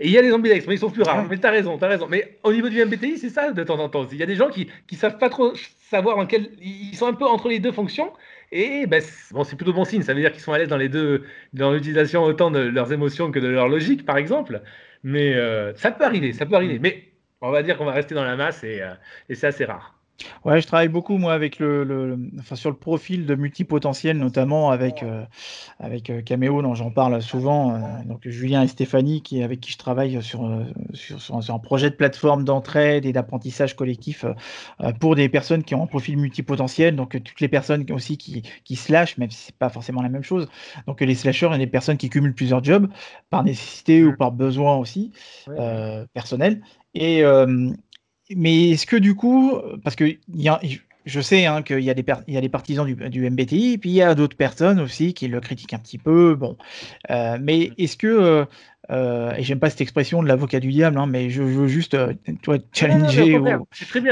Speaker 3: Et il y a des ambidextres, mais ils sont plus rares. Mais tu as raison, tu as raison. Mais au niveau du MBTI, c'est ça de temps en temps. Il y a des gens qui ne savent pas trop savoir en quel. Ils sont un peu entre les deux fonctions. Et ben, bon, c'est plutôt bon signe. Ça veut dire qu'ils sont à l'aise dans les deux, dans l'utilisation autant de leurs émotions que de leur logique, par exemple. Mais euh, ça peut arriver, ça peut arriver. Mais on va dire qu'on va rester dans la masse et, euh, et c'est assez rare.
Speaker 2: Ouais, je travaille beaucoup moi avec le, enfin sur le profil de multipotentiel notamment avec euh, avec euh, Cameo dont j'en parle souvent euh, donc Julien et Stéphanie qui avec qui je travaille sur sur, sur, un projet de plateforme d'entraide et d'apprentissage collectif pour des personnes qui ont un profil multipotentiel donc toutes les personnes aussi qui qui slashent même si c'est pas forcément la même chose donc les slasheurs et des personnes qui cumulent plusieurs jobs par nécessité ou par besoin aussi personnel et, mais est-ce que du coup, parce que y a, je sais hein, qu'il y, a des y a des partisans du, du MBTI, puis il y a d'autres personnes aussi qui le critiquent un petit peu. Bon, euh, mais est-ce que euh, euh, et j'aime pas cette expression de l'avocat du diable, hein, mais je veux juste euh, toi, challenger ou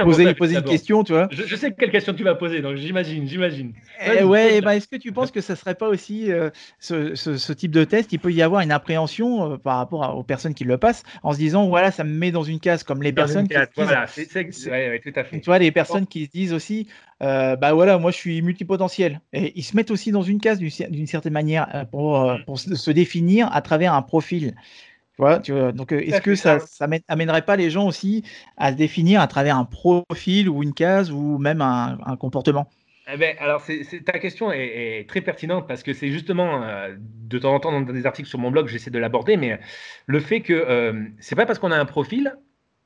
Speaker 2: poser, poser une question, tu vois.
Speaker 3: Je, sais quelle question tu vas poser, donc j'imagine, j'imagine.
Speaker 2: Eh ouais, bah, est-ce que tu penses que ça serait pas aussi euh, ce, ce, type de test Il peut y avoir une appréhension par rapport aux personnes qui le passent, en se disant voilà, ça me met dans une case, comme les personnes qui,
Speaker 3: voilà, c'est, ouais, tout à fait.
Speaker 2: Tu vois, les personnes qui se disent aussi bah voilà, moi je suis multipotentiel, et ils se mettent aussi dans une case d'une certaine manière pour, pour se définir à travers un profil. Tu vois, donc, euh, est-ce que ça, ça amènerait pas les gens aussi à se définir à travers un profil ou une case ou même un, comportement?
Speaker 3: Eh ben, alors, ta question est, très pertinente parce que c'est justement euh, de temps en temps dans des articles sur mon blog, j'essaie de l'aborder, mais le fait que euh, c'est pas parce qu'on a un profil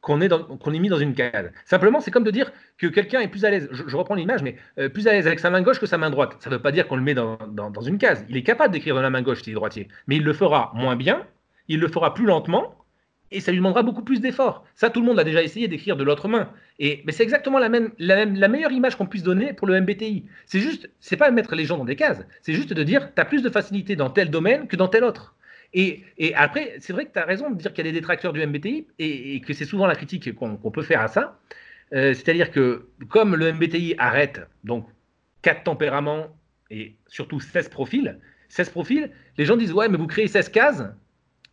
Speaker 3: qu'on est, qu'on est mis dans une case. Simplement, c'est comme de dire que quelqu'un est plus à l'aise, je, reprends l'image, mais euh, plus à l'aise avec sa main gauche que sa main droite. Ça ne veut pas dire qu'on le met dans, dans, une case. Il est capable d'écrire de la main gauche s'il est droitier, mais il le fera moins bien, il le fera plus lentement, et ça lui demandera beaucoup plus d'efforts. Ça, tout le monde a déjà essayé d'écrire de l'autre main. Et, mais c'est exactement la, même, la, meilleure image qu'on puisse donner pour le MBTI. C'est juste, c'est pas mettre les gens dans des cases, c'est juste de dire, tu as plus de facilité dans tel domaine que dans tel autre. Et, après, c'est vrai que tu as raison de dire qu'il y a des détracteurs du MBTI et, que c'est souvent la critique qu'on peut faire à ça. Euh, c'est-à-dire que comme le MBTI arrête donc quatre tempéraments et surtout 16 profils, 16 profils, les gens disent ouais mais vous créez 16 cases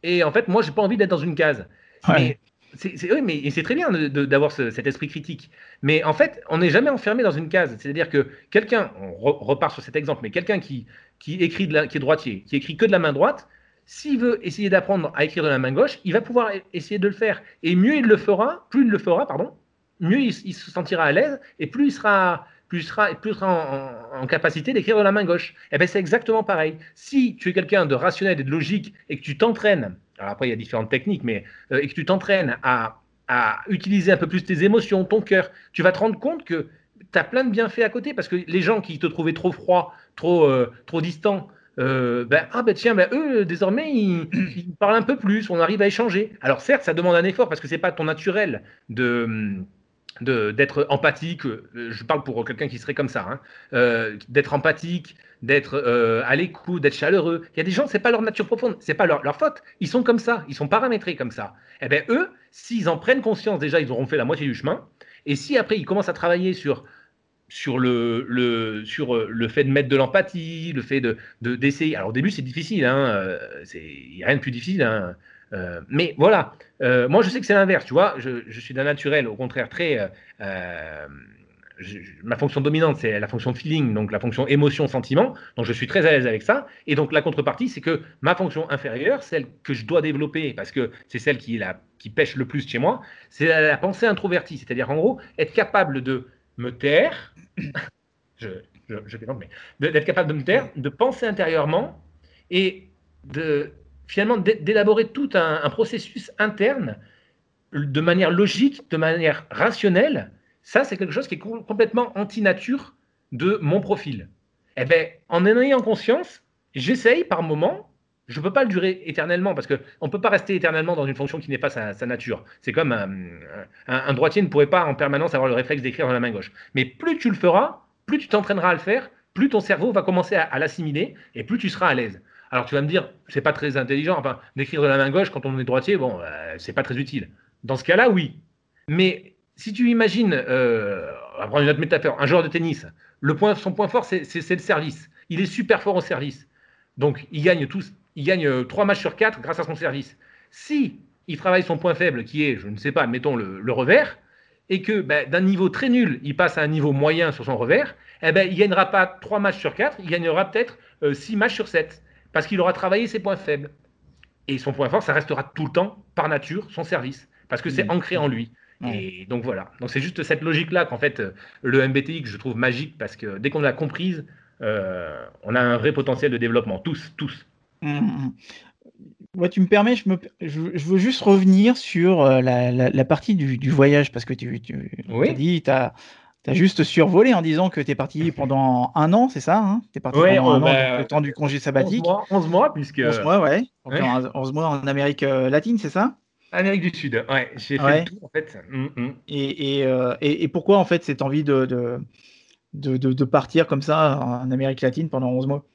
Speaker 3: et en fait moi j'ai pas envie d'être dans une case. Mais c'est oui, mais c'est très bien d'avoir cet esprit critique. Mais en fait, on n'est jamais enfermé dans une case. C'est-à-dire que quelqu'un, on repart sur cet exemple, mais quelqu'un qui, qui écrit de la, qui est droitier, qui écrit que de la main droite, s'il veut essayer d'apprendre à écrire de la main gauche, il va pouvoir e-, essayer de le faire. Et mieux il le fera, plus il le fera, pardon, mieux il, se sentira à l'aise et plus il sera, plus sera, plus sera en, capacité d'écrire de la main gauche. Et eh bien c'est exactement pareil. Si tu es quelqu'un de rationnel et de logique et que tu t'entraînes, alors après il y a différentes techniques, mais euh, et que tu t'entraînes à, à utiliser un peu plus tes émotions, ton cœur, tu vas te rendre compte que tu as plein de bienfaits à côté parce que les gens qui te trouvaient trop froid, trop, euh, trop distant, euh, ben, ah ben tiens, ben, eux, désormais, ils, parlent un peu plus, on arrive à échanger. Alors certes, ça demande un effort parce que c'est pas ton naturel de d'être empathique, euh, je parle pour quelqu'un qui serait comme ça, hein, euh, d'être empathique, d'être à l'écoute, d'être chaleureux. Il y a des gens, c'est pas leur nature profonde, c'est pas leur, leur, faute. Ils sont comme ça, ils sont paramétrés comme ça. Eh ben eux, s'ils en prennent conscience, déjà, ils auront fait la moitié du chemin. Et si après ils commencent à travailler sur sur le, le, sur euh, le fait de mettre de l'empathie, le fait de, d'essayer. Alors au début, c'est difficile, hein, euh, il n'y a rien de plus difficile. Hein, euh, mais voilà, moi je sais que c'est l'inverse, tu vois, je, suis d'un naturel, au contraire, très. ma fonction dominante, c'est la fonction feeling, donc la fonction émotion-sentiment, donc je suis très à l'aise avec ça. Et donc la contrepartie, c'est que ma fonction inférieure, celle que je dois développer, parce que c'est celle qui, la, qui pêche le plus chez moi, c'est la pensée introvertie, c'est-à-dire en gros, être capable de me taire, je, je, je mais d'être capable de me taire, de penser intérieurement et de finalement d'élaborer tout un, processus interne de manière logique, de manière rationnelle, ça c'est quelque chose qui est complètement anti-nature de mon profil. Eh bien, en ayant conscience, j'essaye par moment je ne peux pas le durer éternellement parce qu'on ne peut pas rester éternellement dans une fonction qui n'est pas sa, nature. C'est comme un, droitier ne pourrait pas en permanence avoir le réflexe d'écrire dans la main gauche. Mais plus tu le feras, plus tu t'entraîneras à le faire, plus ton cerveau va commencer à, l'assimiler et plus tu seras à l'aise. Alors tu vas me dire, c'est pas très intelligent, d'écrire de la main gauche quand on est droitier, bon, euh, c'est pas très utile. Dans ce cas-là, oui. Mais si tu imagines, euh, on va prendre une autre métaphore, un joueur de tennis, le point, son point fort, c'est le service. Il est super fort au service. Donc, il gagne tous, il gagne 3 euh, matchs sur 4 grâce à son service. Si il travaille son point faible, qui est, je ne sais pas, mettons le, revers, et que ben, d'un niveau très nul, il passe à un niveau moyen sur son revers, eh ben, il ne gagnera pas 3 matchs sur 4, il gagnera peut-être 6 euh, matchs sur 7, parce qu'il aura travaillé ses points faibles. Et son point fort, ça restera tout le temps, par nature, son service, parce que c'est mmh. ancré en lui. Et donc voilà. Donc c'est juste cette logique-là qu'en fait, euh, le MBTI, que je trouve magique, parce que dès qu'on l'a comprise, on a un vrai potentiel de développement, tous, tous.
Speaker 2: Mmh, mmh. tu me permets, je, me, je, veux juste revenir sur euh, la, partie du, voyage, parce que tu, tu as dit, tu as, juste survolé en disant que tu es parti pendant un an, c'est ça hein? Tu es parti pendant un an, le temps du congé sabbatique.
Speaker 3: 11 mois, puisque.
Speaker 2: 11 mois, ouais. 11 mois en Amérique euh, latine, c'est ça?
Speaker 3: Amérique du Sud, ouais. J'ai fait le tout, en fait.
Speaker 2: Mmh, et, euh, et, et, pourquoi, en fait, cette envie de, de, de, de partir comme ça en Amérique latine pendant 11 mois?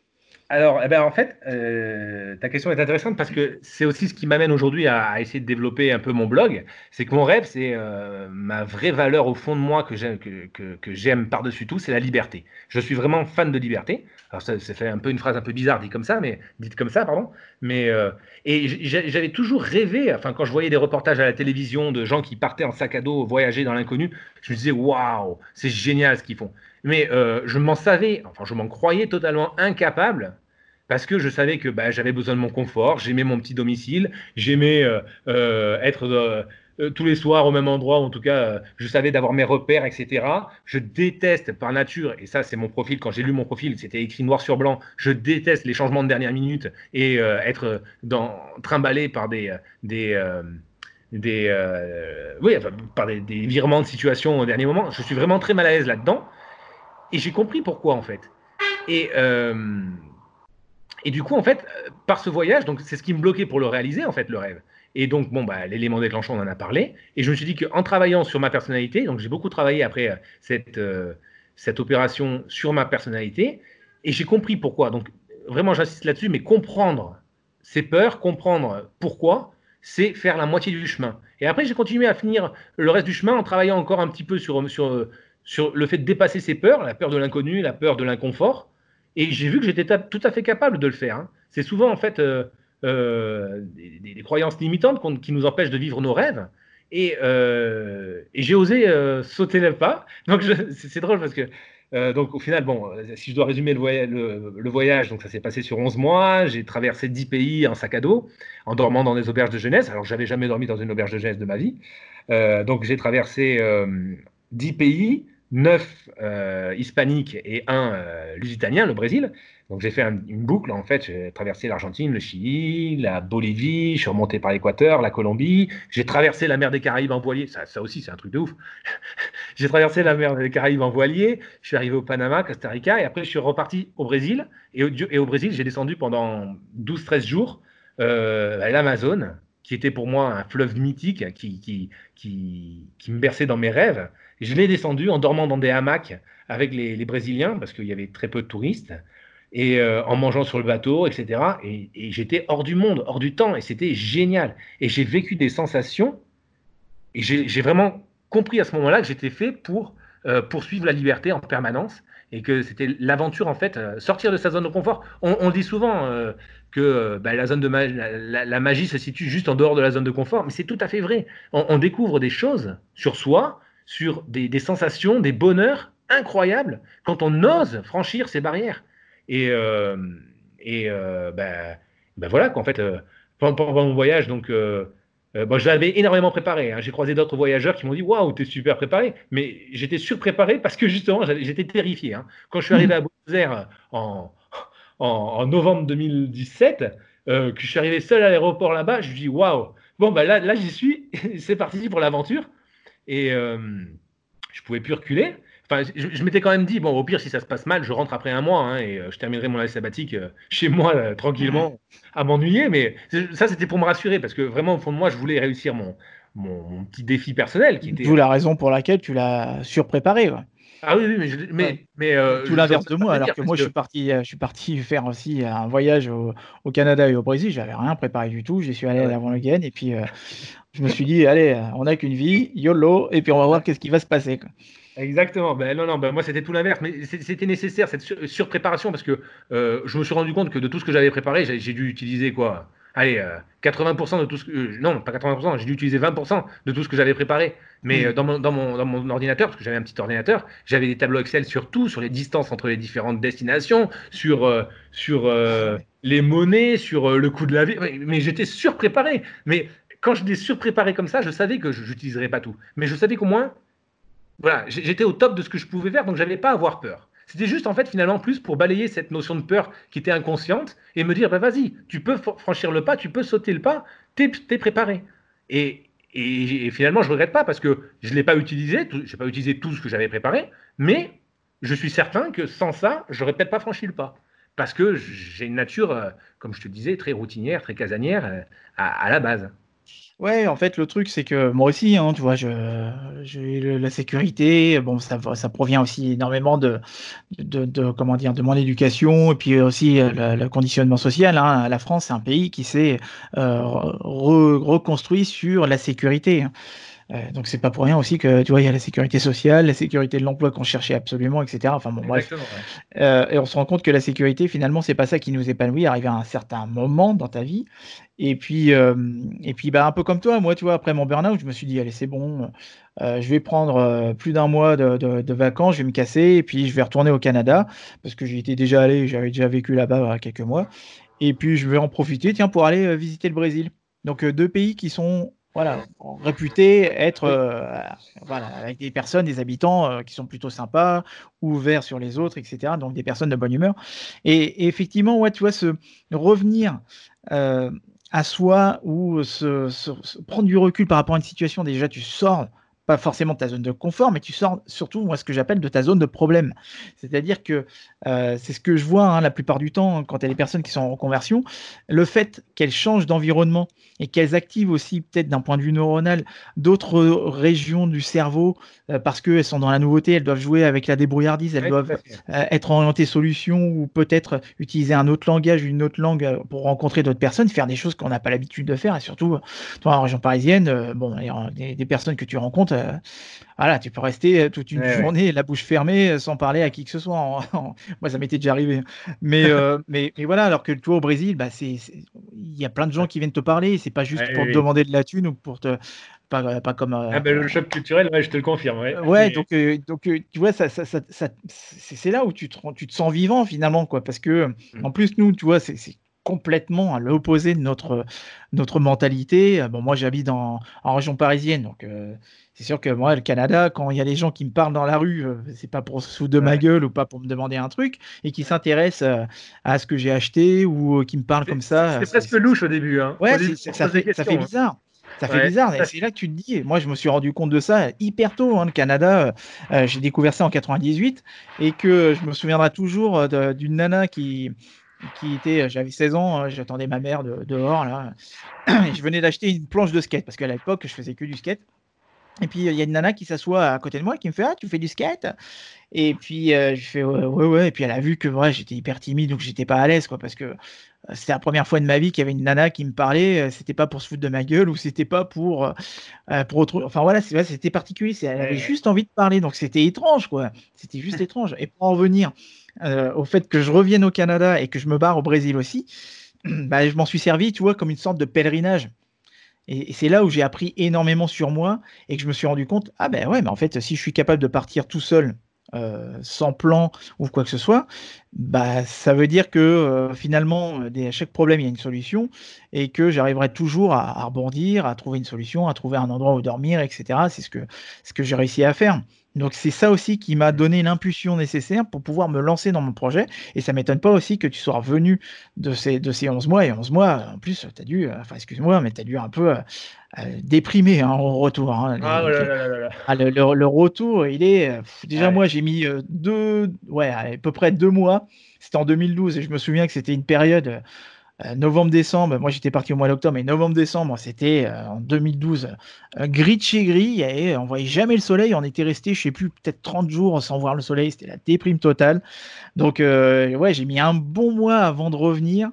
Speaker 3: Alors, eh ben, en fait, euh, ta question est intéressante parce que c'est aussi ce qui m'amène aujourd'hui à, essayer de développer un peu mon blog. C'est que mon rêve, c'est euh, ma vraie valeur au fond de moi que j'aime, que, par-dessus tout, c'est la liberté. Je suis vraiment fan de liberté. Alors, ça, fait un peu une phrase un peu bizarre dit comme ça, mais dite comme ça, pardon. Mais euh, et j'avais toujours rêvé. Enfin, quand je voyais des reportages à la télévision de gens qui partaient en sac à dos voyager dans l'inconnu, je me disais waouh, c'est génial ce qu'ils font. Mais euh, je m'en savais, enfin je m'en croyais totalement incapable parce que je savais que bah, j'avais besoin de mon confort, j'aimais mon petit domicile, j'aimais euh, euh, être tous les soirs au même endroit, en tout cas, je savais d'avoir mes repères, etc. Je déteste par nature, et ça c'est mon profil, quand j'ai lu mon profil, c'était écrit noir sur blanc, je déteste les changements de dernière minute et être dans, trimballé par des, des, des, oui, par des, virements de situation au dernier moment. Je suis vraiment très mal à l'aise là-dedans. Et j'ai compris pourquoi, en fait. Et, et du coup, en fait, par ce voyage, donc c'est ce qui me bloquait pour le réaliser, en fait, le rêve. Et donc, bon, bah, l'élément déclenchant, on en a parlé. Et je me suis dit qu'en travaillant sur ma personnalité, donc j'ai beaucoup travaillé après euh, cette, euh, cette opération sur ma personnalité, et j'ai compris pourquoi. Donc, vraiment, j'insiste là-dessus, mais comprendre ses peurs, comprendre pourquoi, c'est faire la moitié du chemin. Et après, j'ai continué à finir le reste du chemin en travaillant encore un petit peu sur, sur, sur le fait de dépasser ses peurs, la peur de l'inconnu, la peur de l'inconfort. Et j'ai vu que j'étais tout à fait capable de le faire. Hein. C'est souvent, en fait, euh, euh, des, croyances limitantes qui nous empêchent de vivre nos rêves. Et, euh, j'ai osé euh, sauter le pas. Donc c'est drôle parce que donc au final, bon, si je dois résumer le, voyage, donc ça s'est passé sur 11 mois. J'ai traversé 10 pays en sac à dos, en dormant dans des auberges de jeunesse. Alors j'avais jamais dormi dans une auberge de jeunesse de ma vie. donc j'ai traversé 10 pays, 9 hispaniques et un lusitanien, le Brésil. Donc j'ai fait une boucle, en fait, j'ai traversé l'Argentine, le Chili, la Bolivie, je suis remonté par l'Équateur, la Colombie, j'ai traversé la mer des Caraïbes en voilier, ça, aussi c'est un truc de ouf. j'ai traversé la mer des Caraïbes en voilier, je suis arrivé au Panama, Costa Rica, et après je suis reparti au Brésil, et au, Brésil j'ai descendu pendant 12-13 jours euh, l'Amazone, qui était pour moi un fleuve mythique qui, qui, qui, qui me berçait dans mes rêves. je l'ai descendu en dormant dans des hamacs avec les, les Brésiliens, parce qu'il y avait très peu de touristes et euh, en mangeant sur le bateau, etc. Et, j'étais hors du monde, hors du temps, et c'était génial. Et j'ai vécu des sensations, et j'ai vraiment compris à ce moment-là que j'étais fait pour euh, poursuivre la liberté en permanence, et que c'était l'aventure, en fait, euh, sortir de sa zone de confort. On, dit souvent que bah, la, zone de magie, la, magie se situe juste en dehors de la zone de confort, mais c'est tout à fait vrai. On, découvre des choses sur soi, sur des, sensations, des bonheurs incroyables quand on ose franchir ces barrières. Et, euh, euh, ben, ben, voilà, qu'en fait, euh, pendant, mon voyage, donc, bon, j'avais énormément préparé. Hein. J'ai croisé d'autres voyageurs qui m'ont dit Waouh, t'es super préparé. Mais j'étais surpréparé parce que justement, j'étais terrifié. Hein. Quand je suis arrivé à Buenos Aires en, en, novembre 2017, que je suis arrivé seul à l'aéroport là-bas, je me dis Waouh, bon, ben là, là j'y suis, c'est parti pour l'aventure. Et je pouvais plus reculer je, m'étais quand même dit, bon, au pire, si ça se passe mal, je rentre après un mois hein, et euh, je terminerai mon année sabbatique euh, chez moi euh, tranquillement à m'ennuyer. Mais ça, c'était pour me rassurer parce que vraiment, au fond de moi, je voulais réussir mon, mon, petit défi personnel.
Speaker 1: Qui était... D'où la raison pour laquelle tu l'as surpréparé.
Speaker 3: Ah oui, oui, mais, mais,
Speaker 1: tout l'inverse de moi, alors que moi je suis parti, je suis parti faire aussi un voyage au, au Canada et au Brésil. J'avais rien préparé du tout. J'y suis allé avant le gain et puis je me suis dit, allez, on n'a qu'une vie, YOLO, et puis on va voir qu'est-ce qui va se passer.
Speaker 3: Exactement. Ben non, non, ben moi c'était tout l'inverse, mais c'était nécessaire cette surpréparation parce que euh, je me suis rendu compte que de tout ce que j'avais préparé, j'ai dû utiliser quoi? Allez, 80% euh, de tout ce que. Euh, non, pas 80%, j'ai dû utiliser 20% de tout ce que j'avais préparé. Mais dans, mon, dans, mon, dans, mon, ordinateur, parce que j'avais un petit ordinateur, j'avais des tableaux Excel sur tout, sur les distances entre les différentes destinations, sur, sur les monnaies, sur le coût de la vie. Mais j'étais surpréparé. Mais quand je l'ai surpréparé comme ça, je savais que je n'utiliserais pas tout. Mais je savais qu'au moins, voilà, j'étais au top de ce que je pouvais faire, donc j'avais pas à avoir peur. C'était juste en fait finalement plus pour balayer cette notion de peur qui était inconsciente et me dire bah, vas-y, tu peux franchir le pas, tu peux sauter le pas, t'es es préparé. Et, et, finalement je regrette pas parce que je l'ai pas utilisé, j'ai pas utilisé tout ce que j'avais préparé, mais je suis certain que sans ça, j'aurais peut-être pas franchi le pas parce que j'ai une nature, euh, comme je te disais, très routinière, très casanière euh, à la base.
Speaker 1: Ouais, en fait, le truc, c'est que moi aussi, hein, tu vois, je, j'ai la sécurité. Bon, ça, provient aussi énormément de, de, comment dire, de mon éducation et puis aussi euh, le, conditionnement social. Hein. La France, c'est un pays qui s'est euh, reconstruit sur la sécurité. Euh, donc c'est pas pour rien aussi que tu vois il y a la sécurité sociale, la sécurité de l'emploi qu'on cherchait absolument, etc. Enfin bon bref. Euh, et on se rend compte que la sécurité finalement c'est pas ça qui nous épanouit, arrivé à un certain moment dans ta vie. Et puis euh, et puis bah un peu comme toi, moi tu vois après mon burn-out, je me suis dit allez c'est bon, je vais prendre plus d'un mois de, de, vacances, je vais me casser et puis je vais retourner au Canada parce que j'y étais déjà allé, j'avais déjà vécu là-bas quelques mois. Et puis je vais en profiter tiens pour aller visiter le Brésil. Donc deux pays qui sont voilà, réputé être euh, voilà, avec des personnes, des habitants euh, qui sont plutôt sympas, ouverts sur les autres, etc. Donc des personnes de bonne humeur. Et, effectivement, ouais, tu vois, ce revenir euh, à soi ou se, prendre du recul par rapport à une situation, déjà tu sors pas forcément de ta zone de confort, mais tu sors surtout, moi, ce que j'appelle de ta zone de problème. C'est-à-dire que euh, c'est ce que je vois hein, la plupart du temps quand il y des personnes qui sont en reconversion, le fait qu'elles changent d'environnement et qu'elles activent aussi, peut-être d'un point de vue neuronal, d'autres régions du cerveau parce qu'elles sont dans la nouveauté, elles doivent jouer avec la débrouillardise, elles doivent euh, être orientées solutions ou peut-être utiliser un autre langage, une autre langue pour rencontrer d'autres personnes, faire des choses qu'on n'a pas l'habitude de faire et surtout, toi, en région parisienne, bon, des, des personnes que tu rencontres, euh, voilà, tu peux rester euh, toute une journée la bouche fermée euh, sans parler à qui que ce soit. Moi, ça m'était déjà arrivé. Mais, mais, voilà, alors que toi au Brésil, bah, il y a plein de gens qui viennent te parler. C'est pas juste pour te demander de la thune ou pour te. Pas, pas comme.
Speaker 3: Ah ben, le choc culturel, je te le confirme.
Speaker 1: Ouais, donc, donc tu vois, ça, ça, ça, c'est là où tu te, tu te sens vivant finalement, quoi. Parce que, mmh. en plus, nous, tu vois, c'est complètement à l'opposé de notre, notre mentalité. Bon, moi, j'habite en, en région parisienne, donc c'est sûr que moi, le Canada, quand il y a des gens qui me parlent dans la rue, euh, c'est pas pour se foutre de ma gueule ou pas pour me demander un truc, et qui s'intéressent euh, à ce que j'ai acheté ou euh, qui me parlent comme ça.
Speaker 3: C'est presque louche au début. Hein.
Speaker 1: Ouais, ça, fait, ça, fait, hein. bizarre. Ça fait bizarre. Et c'est là que tu te dis, moi je me suis rendu compte de ça hyper tôt. Hein, le Canada, j'ai découvert ça en 98 et que je me souviendrai toujours d'une nana qui, qui était, j'avais 16 ans, j'attendais ma mère dehors là. je venais d'acheter une planche de skate parce qu'à l'époque je faisais que du skate. Et puis, il y a une nana qui s'assoit à côté de moi qui me fait Ah, tu fais du skate? Et puis, je fais ouais, ouais, Et puis, elle a vu que ouais, j'étais hyper timide, donc j'étais pas à l'aise, quoi, parce que c'était la première fois de ma vie qu'il y avait une nana qui me parlait. c'était pas pour se foutre de ma gueule ou c'était pas pour. pour autre... Enfin, voilà, c'était particulier. Elle avait juste envie de parler, donc c'était étrange, quoi. C'était juste étrange. Et pour en venir au fait que je revienne au Canada et que je me barre au Brésil aussi, bah, je m'en suis servi, tu vois, comme une sorte de pèlerinage. Et, c'est là où j'ai appris énormément sur moi et que je me suis rendu compte, ah ben ouais, mais en fait, si je suis capable de partir tout seul, euh, sans plan ou quoi que ce soit, bah, ça veut dire que euh, finalement, à chaque problème, il y a une solution et que j'arriverai toujours à, rebondir, à trouver une solution, à trouver un endroit où dormir, etc. C'est ce que, ce que j'ai réussi à faire. Donc c'est ça aussi qui m'a donné l'impulsion nécessaire pour pouvoir me lancer dans mon projet. Et ça m'étonne pas aussi que tu sois revenu de ces, de ces 11 mois. Et 11 mois, en plus, tu as dû, enfin excuse-moi, mais tu as dû un peu euh, euh, déprimé hein, au retour. Hein. Ah, ah, le, le, retour, il est... Euh, déjà, moi, j'ai mis deux, ouais, à peu près deux mois. C'était en 2012 et je me souviens que c'était une période euh, novembre-décembre, moi j'étais parti au mois d'octobre, mais novembre-décembre, c'était euh, en 2012 euh, gris de chez gris, et on voyait jamais le soleil, on était resté, je sais plus, peut-être 30 jours sans voir le soleil, c'était la déprime totale. Donc ouais, j'ai mis un bon mois avant de revenir,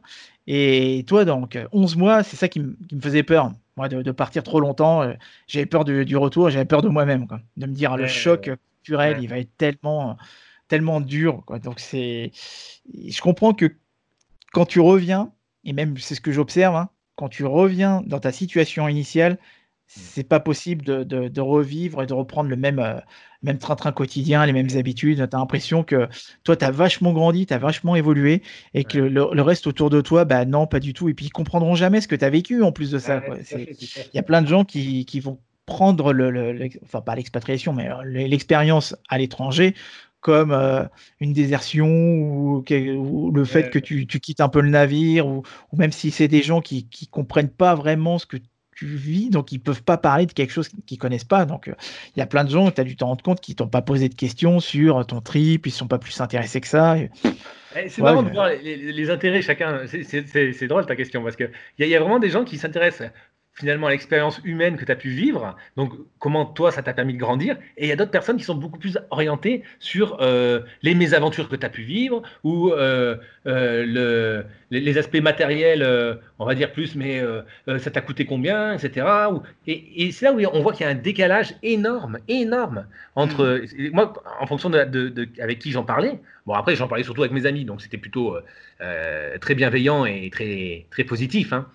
Speaker 1: et toi donc 11 mois, c'est ça qui, me faisait peur, moi de, partir trop longtemps, j'avais peur du retour, j'avais peur de moi-même, de me dire le choc culturel, il va être tellement tellement dur, quoi. Donc c'est, je comprends que quand tu reviens, et même c'est ce que j'observe, hein, quand tu reviens dans ta situation initiale, mmh. c'est pas possible de, revivre et de reprendre le même, euh, même train-train quotidien, les mêmes habitudes. Tu as l'impression que toi, tu as vachement grandi, tu as vachement évolué et que le, reste autour de toi, bah non, pas du tout. Et puis, ils comprendront jamais ce que tu as vécu en plus de ça. Il y a plein de gens qui, vont prendre le, enfin pas l'expatriation, mais l'expérience à l'étranger comme euh, une désertion ou, le fait que tu, quittes un peu le navire, ou, même si c'est des gens qui ne comprennent pas vraiment ce que tu vis, donc ils peuvent pas parler de quelque chose qu'ils connaissent pas. Donc euh, il y a plein de gens, tu as dû t'en rendre compte, qui t'ont pas posé de questions sur ton trip, ils sont pas plus intéressés que ça. Eh,
Speaker 3: c'est marrant de voir les, intérêts chacun. C'est drôle ta question parce qu'il y, y, a vraiment des gens qui s'intéressent finalement l'expérience humaine que tu as pu vivre, donc comment toi ça t'a permis de grandir, et il y a d'autres personnes qui sont beaucoup plus orientées sur euh, les mésaventures que tu as pu vivre, ou euh, euh, le, les, aspects matériels, on va dire plus, mais ça t'a coûté combien, etc. et, c'est là où on voit qu'il y a un décalage énorme, énorme, entre, mmh. moi, en fonction de, de avec qui j'en parlais, bon après j'en parlais surtout avec mes amis, donc c'était plutôt très bienveillant et très, très positif, hein.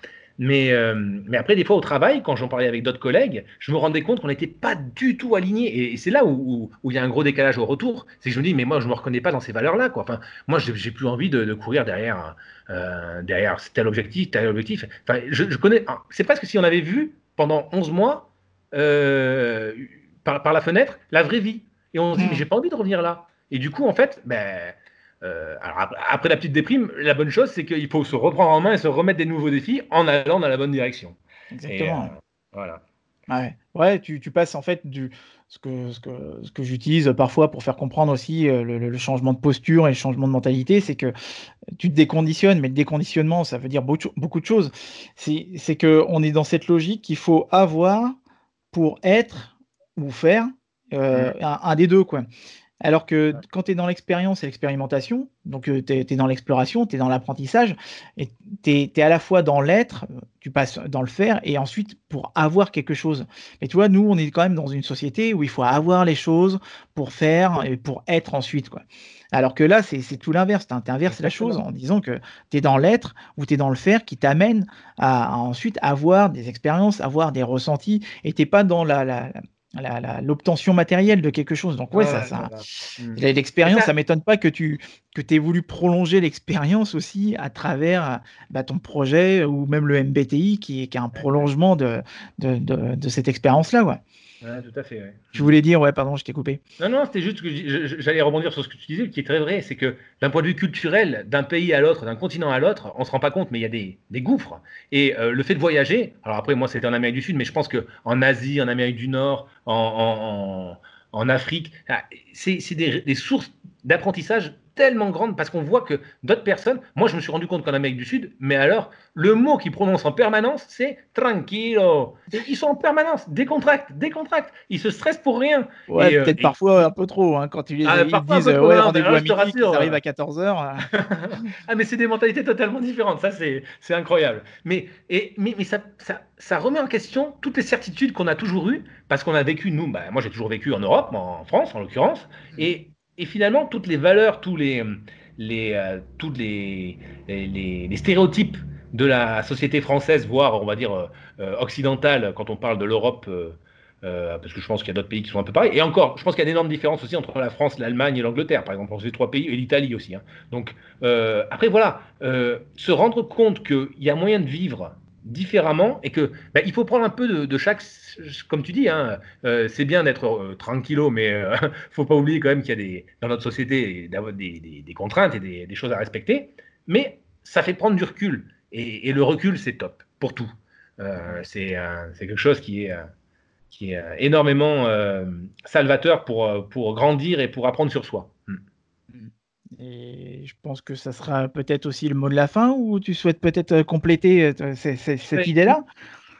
Speaker 3: Mais, euh, mais après, des fois, au travail, quand j'en parlais avec d'autres collègues, je me rendais compte qu'on n'était pas du tout alignés. Et, c'est là où, il y a un gros décalage au retour. C'est que je me dis, mais moi, je ne me reconnais pas dans ces valeurs-là. Quoi. Enfin, moi, j'ai plus envie de, courir derrière, euh, derrière tel objectif, tel objectif. Enfin, je, je connais. C'est presque si on avait vu pendant 11 mois, euh, par, par, la fenêtre, la vraie vie. Et on se dit, mais j'ai pas envie de revenir là. Et du coup, en fait, ben alors après, la petite déprime, la bonne chose, c'est qu'il faut se reprendre en main et se remettre des nouveaux défis en allant dans la bonne direction.
Speaker 1: Exactement.
Speaker 3: voilà.
Speaker 1: Ouais, ouais tu, tu, passes en fait du, ce que, ce que, ce que j'utilise parfois pour faire comprendre aussi euh, le, changement de posture et le changement de mentalité, c'est que tu te déconditionnes, mais le déconditionnement, ça veut dire beaucoup, de choses. C'est qu'on est dans cette logique qu'il faut avoir pour être ou faire euh, un, un, des deux. Quoi. Alors que quand tu es dans l'expérience et l'expérimentation, donc tu es, dans l'exploration, tu es dans l'apprentissage, et tu es, à la fois dans l'être, tu passes dans le faire, et ensuite pour avoir quelque chose. Mais tu vois, nous, on est quand même dans une société où il faut avoir les choses pour faire et pour être ensuite. Quoi. Alors que là, c'est tout l'inverse. Tu inverses la chose en disant que tu es dans l'être ou tu es dans le faire qui t'amène à, ensuite avoir des expériences, avoir des ressentis, et tu pas dans la l'obtention matérielle de quelque chose. Donc ouais, ça, ça mmh. l'expérience, ça, m'étonne pas que tu que aies voulu prolonger l'expérience aussi à travers bah, ton projet ou même le MBTI qui est, qui est un prolongement de, de, de cette expérience-là. Ouais
Speaker 3: tout à fait.
Speaker 1: Tu voulais dire, ouais, pardon, je t'ai coupé.
Speaker 3: Non, non, c'était juste que j'allais rebondir sur ce que tu disais, qui est très vrai, c'est que d'un point de vue culturel, d'un pays à l'autre, d'un continent à l'autre, on se rend pas compte, mais il y a des, des gouffres. Et euh, le fait de voyager, alors après, moi, c'était en Amérique du Sud, mais je pense qu'en Asie, en Amérique du Nord, en, en, en Afrique, ah, c'est des, des sources d'apprentissage tellement grande parce qu'on voit que d'autres personnes, moi je me suis rendu compte qu'en Amérique du Sud, mais alors le mot qu'ils prononcent en permanence, c'est tranquilo. ils sont en permanence, décontractent, décontractent. Ils se stressent pour rien.
Speaker 1: Ouais, euh, peut-être parfois un peu trop hein, quand ils, ah, disent ouais, rendez-vous à midi, ils arrivent à 14h.
Speaker 3: ah, mais c'est des mentalités totalement différentes. Ça, c'est incroyable. Mais, et, mais, mais ça, ça, ça, remet en question toutes les certitudes qu'on a toujours eues parce qu'on a vécu, nous, bah, moi j'ai toujours vécu en Europe, en France en l'occurrence, et et finalement, toutes les valeurs, tous les, les, euh, toutes les, les, stéréotypes de la société française, voire on va dire euh, euh, occidentale, quand on parle de l'Europe, parce que je pense qu'il y a d'autres pays qui sont un peu pareils. Et encore, je pense qu'il y a d'énormes différences aussi entre la France, l'Allemagne et l'Angleterre, par exemple, entre ces trois pays, et l'Italie aussi. Hein. Donc, après, voilà, se rendre compte qu'il y a moyen de vivre différemment et que bah, il faut prendre un peu de, chaque, comme tu dis, hein, euh, c'est bien d'être euh, tranquillo, mais euh, faut pas oublier quand même qu'il y a des, dans notre société des, contraintes et des, choses à respecter, mais ça fait prendre du recul et, le recul c'est top pour tout. c'est quelque chose qui est, qui est énormément salvateur pour, pour grandir et pour apprendre sur soi. Hmm.
Speaker 1: Et je pense que ça sera peut-être aussi le mot de la fin ou tu souhaites peut-être euh, compléter euh, cette idée-là?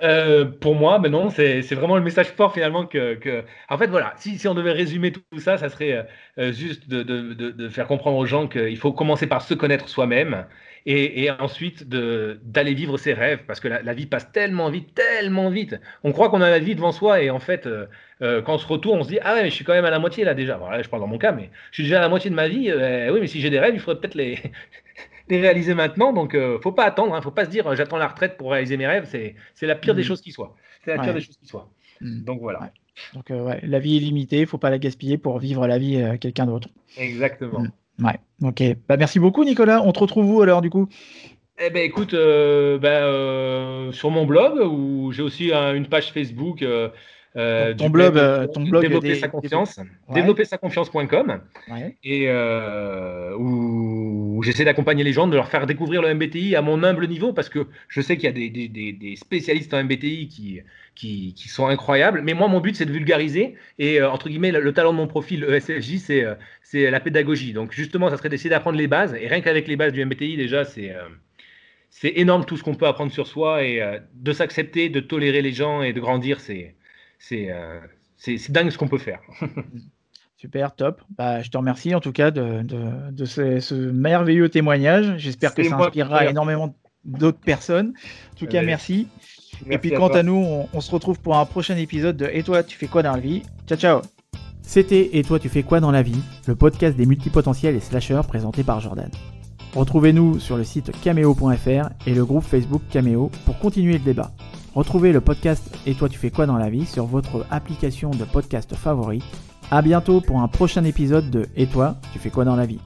Speaker 3: Euh, pour moi, mais non, c'est vraiment le message fort finalement que, En fait, voilà, si, si, on devait résumer tout, ça, ça serait juste de, de, de, faire comprendre aux gens qu'il faut commencer par se connaître soi-même et, et ensuite d'aller vivre ses rêves, parce que la, vie passe tellement vite, tellement vite. On croit qu'on a la vie devant soi, et en fait, euh, euh, quand on se retourne, on se dit Ah ouais, mais je suis quand même à la moitié là déjà. Voilà, je parle dans mon cas, mais je suis déjà à la moitié de ma vie. Euh, oui, mais si j'ai des rêves, il faudrait peut-être les, les réaliser maintenant. Donc, faut pas attendre, hein, faut pas se dire J'attends la retraite pour réaliser mes rêves. C'est la pire des mmh. choses qui soit. C'est la pire des choses qui soit. Mmh. Donc voilà.
Speaker 1: Donc, ouais, la vie est limitée, faut pas la gaspiller pour vivre la vie à quelqu'un d'autre.
Speaker 3: Exactement. Mmh.
Speaker 1: Ouais, ok. Bah, merci beaucoup, Nicolas. On te retrouve où alors, du coup?
Speaker 3: Eh ben écoute, euh, ben, euh, sur mon blog, où j'ai aussi une page Facebook.
Speaker 1: Euh, ton, blog, ton blog,
Speaker 3: développer sa confiance, développer sa confiance.com, et où, j'essaie d'accompagner les gens, de leur faire découvrir le MBTI à mon humble niveau, parce que je sais qu'il y a des, spécialistes en MBTI qui, qui, sont incroyables. Mais moi, mon but, c'est de vulgariser. Et euh, entre guillemets, le, talent de mon profil ESFJ, euh, c'est la pédagogie. Donc justement, ça serait d'essayer d'apprendre les bases. Et rien qu'avec les bases du MBTI, déjà, c'est euh, c'est énorme tout ce qu'on peut apprendre sur soi. Et de s'accepter, de tolérer les gens et de grandir, c'est c'est dingue ce qu'on peut faire.
Speaker 1: Super, top. Bah, je te remercie en tout cas de, de, ce, merveilleux témoignage. J'espère que ça inspirera énormément d'autres personnes. En tout cas, merci et puis quant à, nous, on, se retrouve pour un prochain épisode de Et toi, tu fais quoi dans la vie? Ciao, ciao C'était Et toi, tu fais quoi dans la vie? Le podcast des multipotentiels et slashers présenté par Jordan. Retrouvez-nous sur le site cameo.fr et le groupe Facebook Cameo pour continuer le débat. Retrouvez le podcast Et toi, tu fais quoi dans la vie sur votre application de podcast favori. A bientôt pour un prochain épisode de Et toi, tu fais quoi dans la vie?